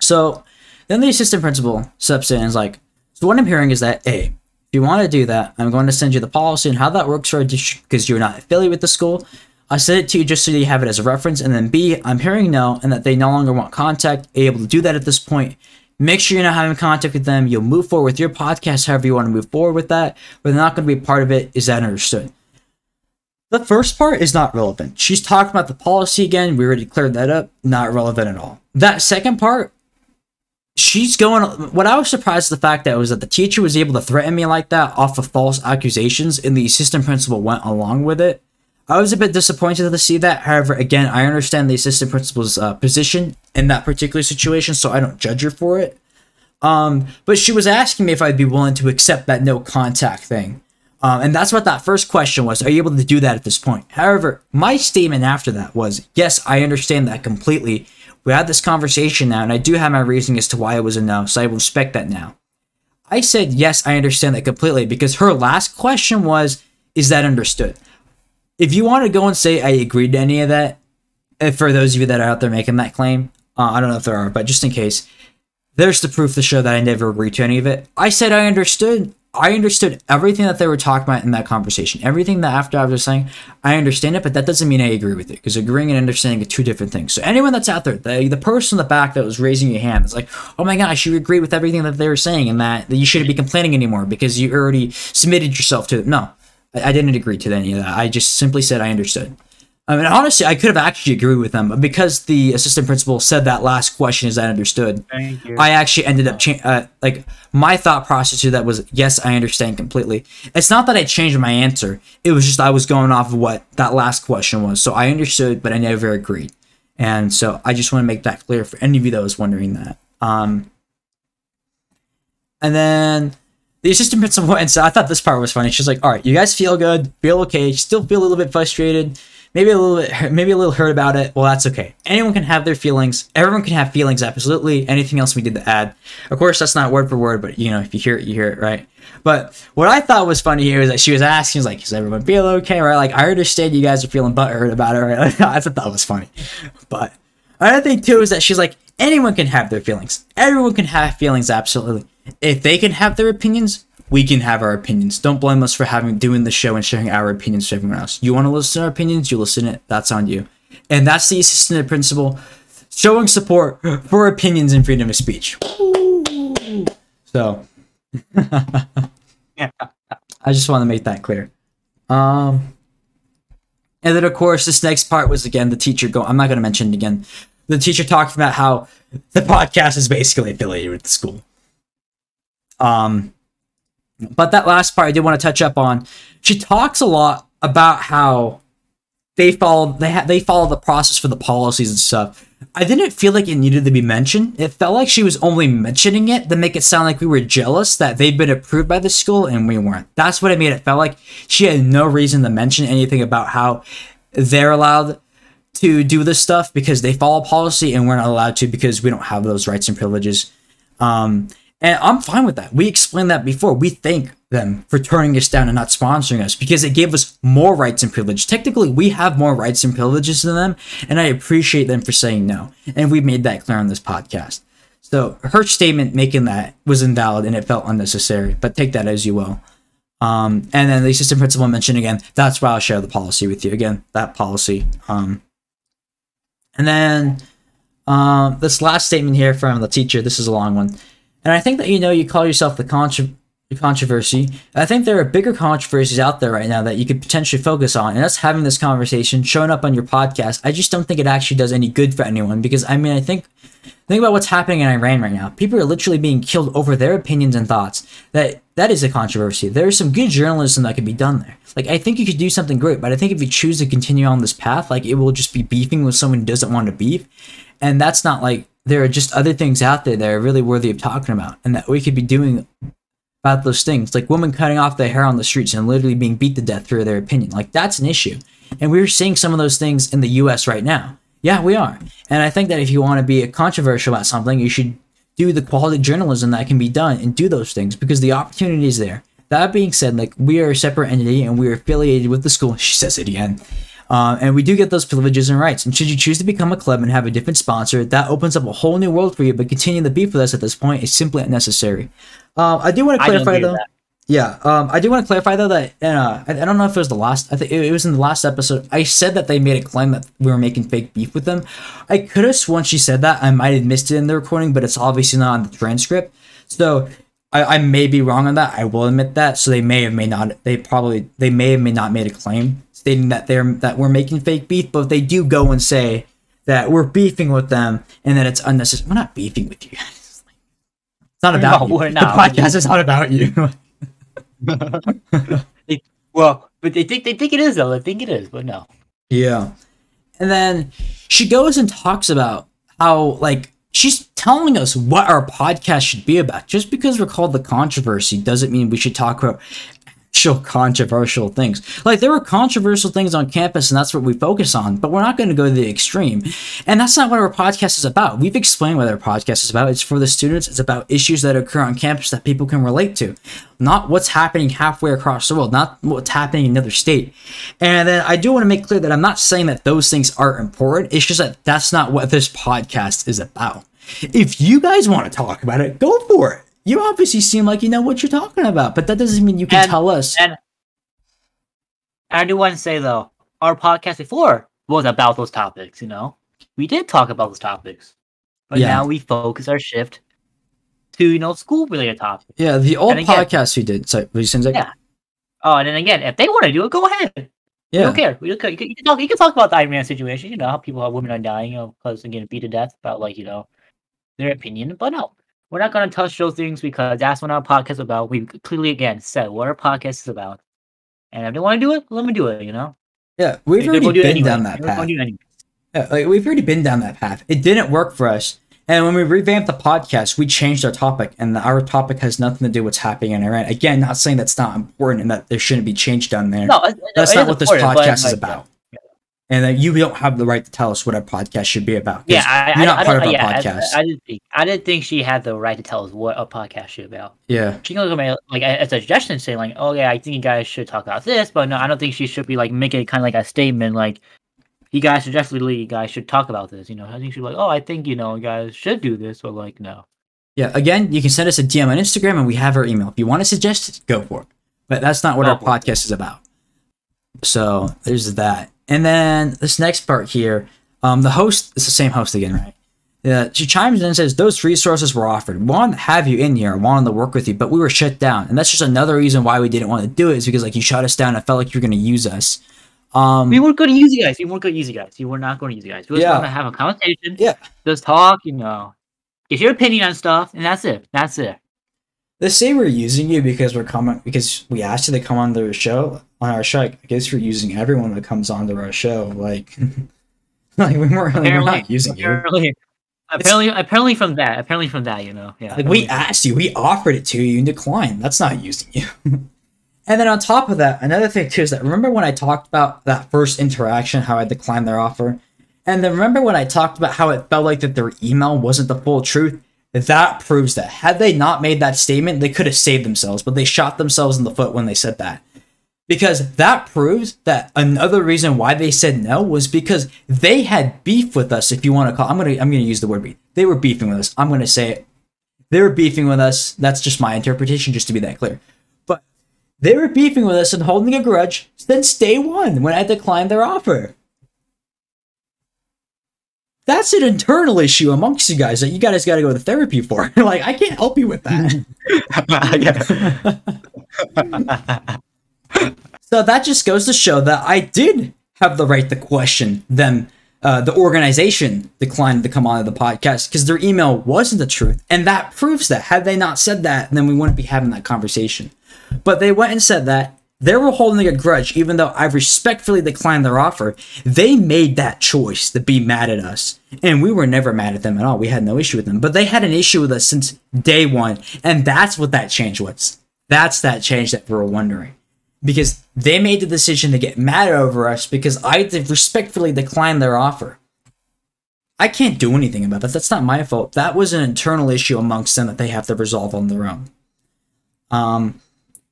so then the assistant principal steps in and is like, so what I'm hearing is that A, if you want to do that, I'm going to send you the policy and how that works for because you're not affiliated with the school. I send it to you just so you have it as a reference. And then B, I'm hearing no, and that they no longer want contact, able to do that at this point. Make sure you're not having contact with them. You'll move forward with your podcast however you want to move forward with that, but they're not going to be part of it. Is that understood? The first part is not relevant. She's talking about the policy again. We already cleared that up. Not relevant at all. That second part, she's going. What I was surprised the fact that was that the teacher was able to threaten me like that off of false accusations, and the assistant principal went along with it. I was a bit disappointed to see that. However, again, I understand the assistant principal's uh, position in that particular situation, so I don't judge her for it. Um, but she was asking me if I'd be willing to accept that no contact thing. Um, and that's what that first question was. Are you able to do that at this point? However, my statement after that was, yes, I understand that completely. We had this conversation now, and I do have my reasoning as to why it was a no, so I respect that now. I said, yes, I understand that completely because her last question was, is that understood? If you want to go and say I agreed to any of that, for those of you that are out there making that claim, uh, I don't know if there are, but just in case, there's the proof to show that I never agreed to any of it. I said I understood I understood everything that they were talking about in that conversation. Everything that after I was saying, I understand it, but that doesn't mean I agree with it because agreeing and understanding are two different things. So anyone that's out there, the, the person in the back that was raising your hand is like, oh my gosh, you should agree with everything that they were saying and that, that you shouldn't be complaining anymore because you already submitted yourself to it. No, I, I didn't agree to any of that. I just simply said I understood. I mean, honestly, I could have actually agreed with them, but because the assistant principal said that last question as I understood, I actually ended up cha- uh, like my thought process to that was yes, I understand completely. It's not that I changed my answer; it was just I was going off of what that last question was. So I understood, but I never agreed, and so I just want to make that clear for any of you that was wondering that. Um, and then the assistant principal and so I thought this part was funny. She's like, "All right, you guys feel good, feel okay, still feel a little bit frustrated." Maybe a little bit, maybe a little hurt about it. Well, that's okay. Anyone can have their feelings. Everyone can have feelings. Absolutely. Anything else we did to add? Of course, that's not word for word, but you know, if you hear it, you hear it, right? But what I thought was funny here is that she was asking, was like, "Is everyone feel okay?" Right? Like, I understand you guys are feeling butthurt about it, right? [LAUGHS] Like, I thought that was funny. But another thing too is that she's like, anyone can have their feelings. Everyone can have feelings. Absolutely. If they can have their opinions, we can have our opinions. Don't blame us for having doing the show and sharing our opinions to everyone else. You want to listen to our opinions, you listen it. That's on you. And that's the assistant principal showing support for opinions and freedom of speech. So [LAUGHS] yeah. I just want to make that clear. Um and then of course this next part was again the teacher go I'm not gonna mention it again. The teacher talking about how the podcast is basically affiliated with the school. Um but that last part I did want to touch up on. She talks a lot about how they follow they ha- they follow the process for the policies and stuff. I didn't feel like it needed to be mentioned. It felt like she was only mentioning it to make it sound like we were jealous that they'd been approved by the school and we weren't. That's what it made it felt like. She had no reason to mention anything about how they're allowed to do this stuff because they follow policy and we're not allowed to because we don't have those rights and privileges. Um, and I'm fine with that. We explained that before. We thank them for turning us down and not sponsoring us because it gave us more rights and privilege. Technically, we have more rights and privileges than them, and I appreciate them for saying no. And we made that clear on this podcast. So her statement making that was invalid and it felt unnecessary, but take that as you will. Um, and then the assistant principal mentioned again, that's why I'll share the policy with you. Again, that policy. Um, and then um, this last statement here from the teacher, this is a long one. And I think that you know you call yourself the contra- controversy. I think there are bigger controversies out there right now that you could potentially focus on, and us having this conversation, showing up on your podcast. I just don't think it actually does any good for anyone because I mean I think think about what's happening in Iran right now. People are literally being killed over their opinions and thoughts. That that is a controversy. There is some good journalism that could be done there. Like I think you could do something great, but I think if you choose to continue on this path, like it will just be beefing with someone who doesn't want to beef, and that's not like there are just other things out there that are really worthy of talking about and that we could be doing about those things like women cutting off their hair on the streets and literally being beat to death for their opinion like that's an issue And we're seeing some of those things in the US right now. Yeah, we are. And I think that if you want to be controversial about something, you should do the quality journalism that can be done and do those things because the opportunity is there. That being said, like we are a separate entity and we are affiliated with the school. She says it again. Uh, and we do get those privileges and rights. And should you choose to become a club and have a different sponsor, that opens up a whole new world for you. But continuing the beef with us at this point is simply unnecessary. Uh, I do want to clarify though. Yeah, um, I do want to clarify though that uh, I, I, don't know if it was the last. I think it, was in the last episode. I said that they made a claim that we were making fake beef with them. I could have sworn she said that. I might have missed it in the recording, but it's obviously not on the transcript. So I, I may be wrong on that. I will admit that. So they may have may not. They probably they may have may not made a claim stating that they're that we're making fake beef, but they do go and say that we're beefing with them and that it's unnecessary. We're not beefing with you. It's not about no, you. The podcast is not about you. [LAUGHS] well, but they think they think it is though. They think it is, but no. Yeah, and then she goes and talks about how like she's telling us what our podcast should be about. Just because we're called the controversy doesn't mean we should talk about actual controversial things. Like there were controversial things on campus, and that's what we focus on. But we're not going to go to the extreme, and that's not what our podcast is about. We've explained what our podcast is about. It's for the students. It's about issues that occur on campus that people can relate to, not what's happening halfway across the world, not what's happening in another state. And then I do want to make clear that I'm not saying that those things aren't important. It's just that that's not what this podcast is about. If you guys want to talk about it, go for it you obviously seem like you know what you're talking about, but that doesn't mean you can and, tell us. And I do want to say though, our podcast before was about those topics. You know, we did talk about those topics, but yeah. now we focus our shift to you know school related topics. Yeah, the old again, podcast we did. So, it seems like, yeah. Oh, and then again, if they want to do it, go ahead. Yeah. We don't care. We don't, you, can, you can talk. You can talk about the Iron Man situation. You know how people, how women are dying, you know, because they're getting beat to death about like you know their opinion. But no, we're not going to touch those things because that's what our podcast is about. We clearly again said what our podcast is about, and if they want to do it, let me do it. You know. Yeah, we've already been anyway. down that path. Yeah, like we've already been down that path. It didn't work for us, and when we revamped the podcast, we changed our topic, and our topic has nothing to do with what's happening in Iran. Again, not saying that's not important and that there shouldn't be change done there. No, that's not what this podcast is about and that you don't have the right to tell us what our podcast should be about. Yeah, I, you're not I, part I, of yeah, podcast. I, I, didn't think I didn't think she had the right to tell us what a podcast should be about. Yeah, she can look at me like as a suggestion, saying like, "Oh yeah, I think you guys should talk about this," but no, I don't think she should be like making kind of like a statement like, "You guys should definitely, you guys should talk about this." You know, I think she's like, "Oh, I think you know, you guys should do this," but like, no. Yeah, again, you can send us a DM on Instagram, and we have our email. If you want to suggest, go for it. But that's not what our podcast is about. So there's that. And then this next part here, um, the host is the same host again, right? Yeah, she chimes in and says, Those resources were offered. We wanted to have you in here, wanted to work with you, but we were shut down. And that's just another reason why we didn't want to do it, is because like you shut us down. I felt like you were going to use us. Um, we weren't going to use you guys. We weren't going to use you guys. You were not going to use you guys. We were yeah. going to have a conversation. Yeah. Just talk, you know, get your opinion on stuff, and that's it. That's it. They say we're using you because we're coming because we asked you to come on the show on our show. I guess we're using everyone that comes onto our show. Like, [LAUGHS] like we weren't really, we're not using apparently, you. Apparently, it's, apparently from that, apparently from that, you know, yeah. Like we asked you, we offered it to you, you declined. That's not using you. [LAUGHS] and then on top of that, another thing too is that remember when I talked about that first interaction, how I declined their offer, and then remember when I talked about how it felt like that their email wasn't the full truth that proves that. Had they not made that statement, they could have saved themselves, but they shot themselves in the foot when they said that. Because that proves that another reason why they said no was because they had beef with us, if you want to call I'm gonna I'm gonna use the word beef. They were beefing with us. I'm gonna say it. They were beefing with us. That's just my interpretation, just to be that clear. But they were beefing with us and holding a grudge since day one when I declined their offer that's an internal issue amongst you guys that you guys got to go to therapy for. [LAUGHS] like, I can't help you with that. [LAUGHS] [LAUGHS] so that just goes to show that I did have the right to question them. Uh, the organization declined to come on the podcast because their email wasn't the truth. And that proves that. Had they not said that, then we wouldn't be having that conversation. But they went and said that, they were holding a grudge, even though I respectfully declined their offer. They made that choice to be mad at us. And we were never mad at them at all. We had no issue with them. But they had an issue with us since day one. And that's what that change was. That's that change that we were wondering. because they made the decision to get mad over us because I respectfully declined their offer. I can't do anything about that. That's not my fault. That was an internal issue amongst them that they have to resolve on their own. Um,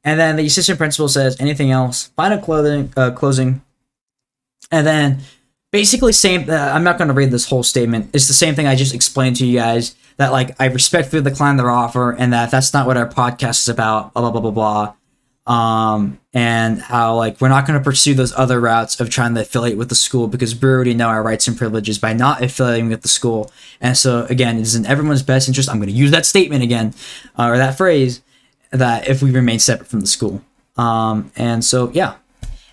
and then the assistant principal says, anything else? Final clothing, uh, closing. And then basically same, uh, I'm not going to read this whole statement. It's the same thing I just explained to you guys that like I respectfully decline their offer and that that's not what our podcast is about, blah, blah, blah, blah, blah um, and how like we're not going to pursue those other routes of trying to affiliate with the school because we already know our rights and privileges by not affiliating with the school. And so again, it is in everyone's best interest. I'm going to use that statement again, uh, or that phrase, that if we remain separate from the school. Um, and so yeah,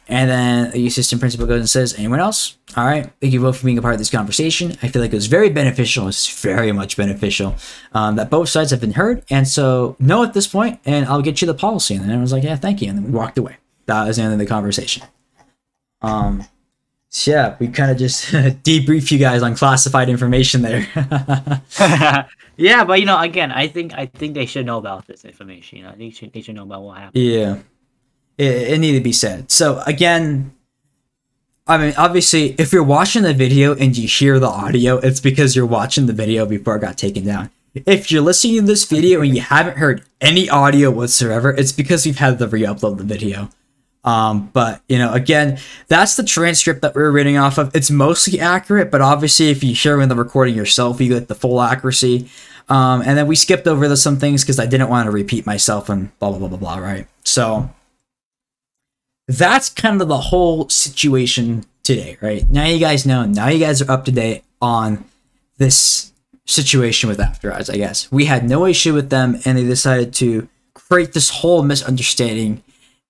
and then the assistant principal goes and says, anyone else? All right. Thank you both for being a part of this conversation. I feel like it was very beneficial. It's very much beneficial um, that both sides have been heard. And so, no at this point, and I'll get you the policy. And then was like, yeah, thank you. And then we walked away. That was the end of the conversation. Um, so yeah, we kind of just [LAUGHS] debrief you guys on classified information there. [LAUGHS] [LAUGHS] yeah, but you know, again, I think I think they should know about this information. You know, they should they should know about what happened. Yeah it, it needed to be said. So again, I mean, obviously, if you're watching the video and you hear the audio, it's because you're watching the video before it got taken down. If you're listening to this video and you haven't heard any audio whatsoever, it's because we've had to re-upload the video. Um, but you know, again, that's the transcript that we're reading off of. It's mostly accurate, but obviously, if you hear in the recording yourself, you get the full accuracy. Um, and then we skipped over the, some things because I didn't want to repeat myself and blah blah blah blah blah. Right? So that's kind of the whole situation today, right? Now you guys know. Now you guys are up to date on this situation with After Hours, I guess. We had no issue with them, and they decided to create this whole misunderstanding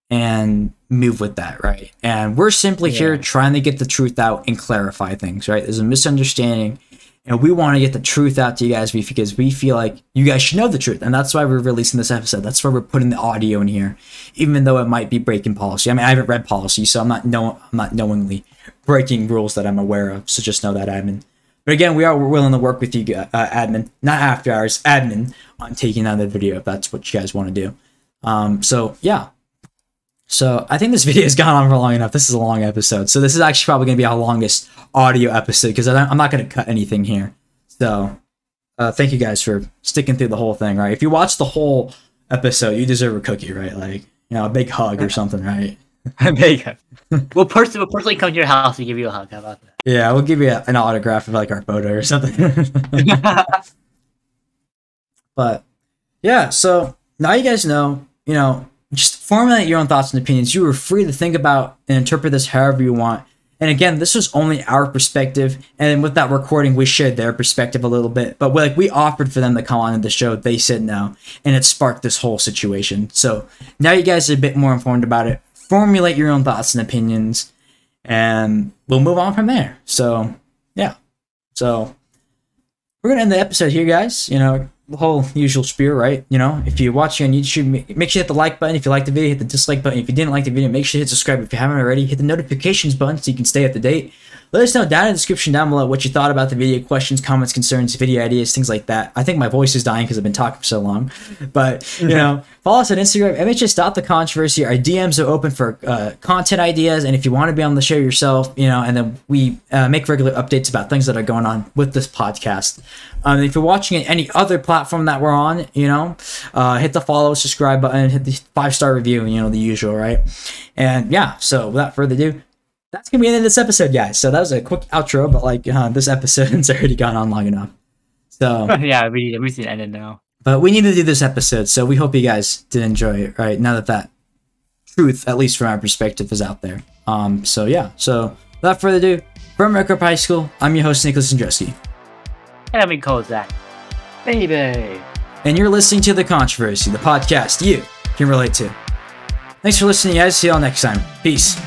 and move with that, right? And we're simply yeah. here trying to get the truth out and clarify things, right? There's a misunderstanding and we want to get the truth out to you guys because we feel like you guys should know the truth. And that's why we're releasing this episode. That's why we're putting the audio in here, even though it might be breaking policy. I mean, I haven't read policy, so I'm not know I'm not knowingly breaking rules that I'm aware of. So just know that, admin. But again, we are willing to work with you, uh, admin, not after hours, admin, on taking down the video if that's what you guys want to do. Um, so yeah, so I think this [LAUGHS] video has gone on for long enough. This is a long episode. So this is actually probably going to be our longest audio episode because I'm not going to cut anything here. So uh, thank you guys for sticking through the whole thing, right? If you watch the whole episode, you deserve a cookie, right? Like, you know, a big hug or something, right? [LAUGHS] a big hug. [LAUGHS] we'll, pers- we'll personally come to your house and give you a hug. How about that? Yeah, we'll give you a, an autograph of like our photo or something. but yeah, so now you guys know, you know, formulate your own thoughts and opinions. You are free to think about and interpret this however you want. And again, this was only our perspective, and with that recording, we shared their perspective a little bit. But like we offered for them to come on the show, they said no, and it sparked this whole situation. So now you guys are a bit more informed about it. Formulate your own thoughts and opinions, and we'll move on from there. So yeah, so we're gonna end the episode here, guys. You know, whole usual spear, right? You know, if you're watching on YouTube, make sure you hit the like button. If you like the video, hit the dislike button. If you didn't like the video, make sure you hit subscribe if you haven't already. Hit the notifications button so you can stay up to date. Let us know down in the description down below what you thought about the video, questions, comments, concerns, video ideas, things like that. I think my voice is dying because I've been talking for so long. But, you know, follow us on Instagram, MHS.thecontroversy. Our DMs are open for uh, content ideas. And if you want to be on the show yourself, you know, and then we uh, make regular updates about things that are going on with this podcast. Um, if you're watching it any other platform that we're on, you know, uh, hit the follow, subscribe button, hit the five star review, you know, the usual, right? And yeah, so without further ado, that's gonna be the end of this episode, guys. So that was a quick outro, but like uh, this episode's [LAUGHS] already gone on long enough. So [LAUGHS] yeah, we we see it now. But we need to do this episode, so we hope you guys did enjoy it. Right now that that truth, at least from our perspective, is out there. Um. So yeah. So without further ado, from Record High School, I'm your host Nicolas Yendrzeski. And I'm Zach. Baby. And you're listening to The Controversy, the podcast you can relate to. Thanks for listening, guys. See y'all next time. Peace.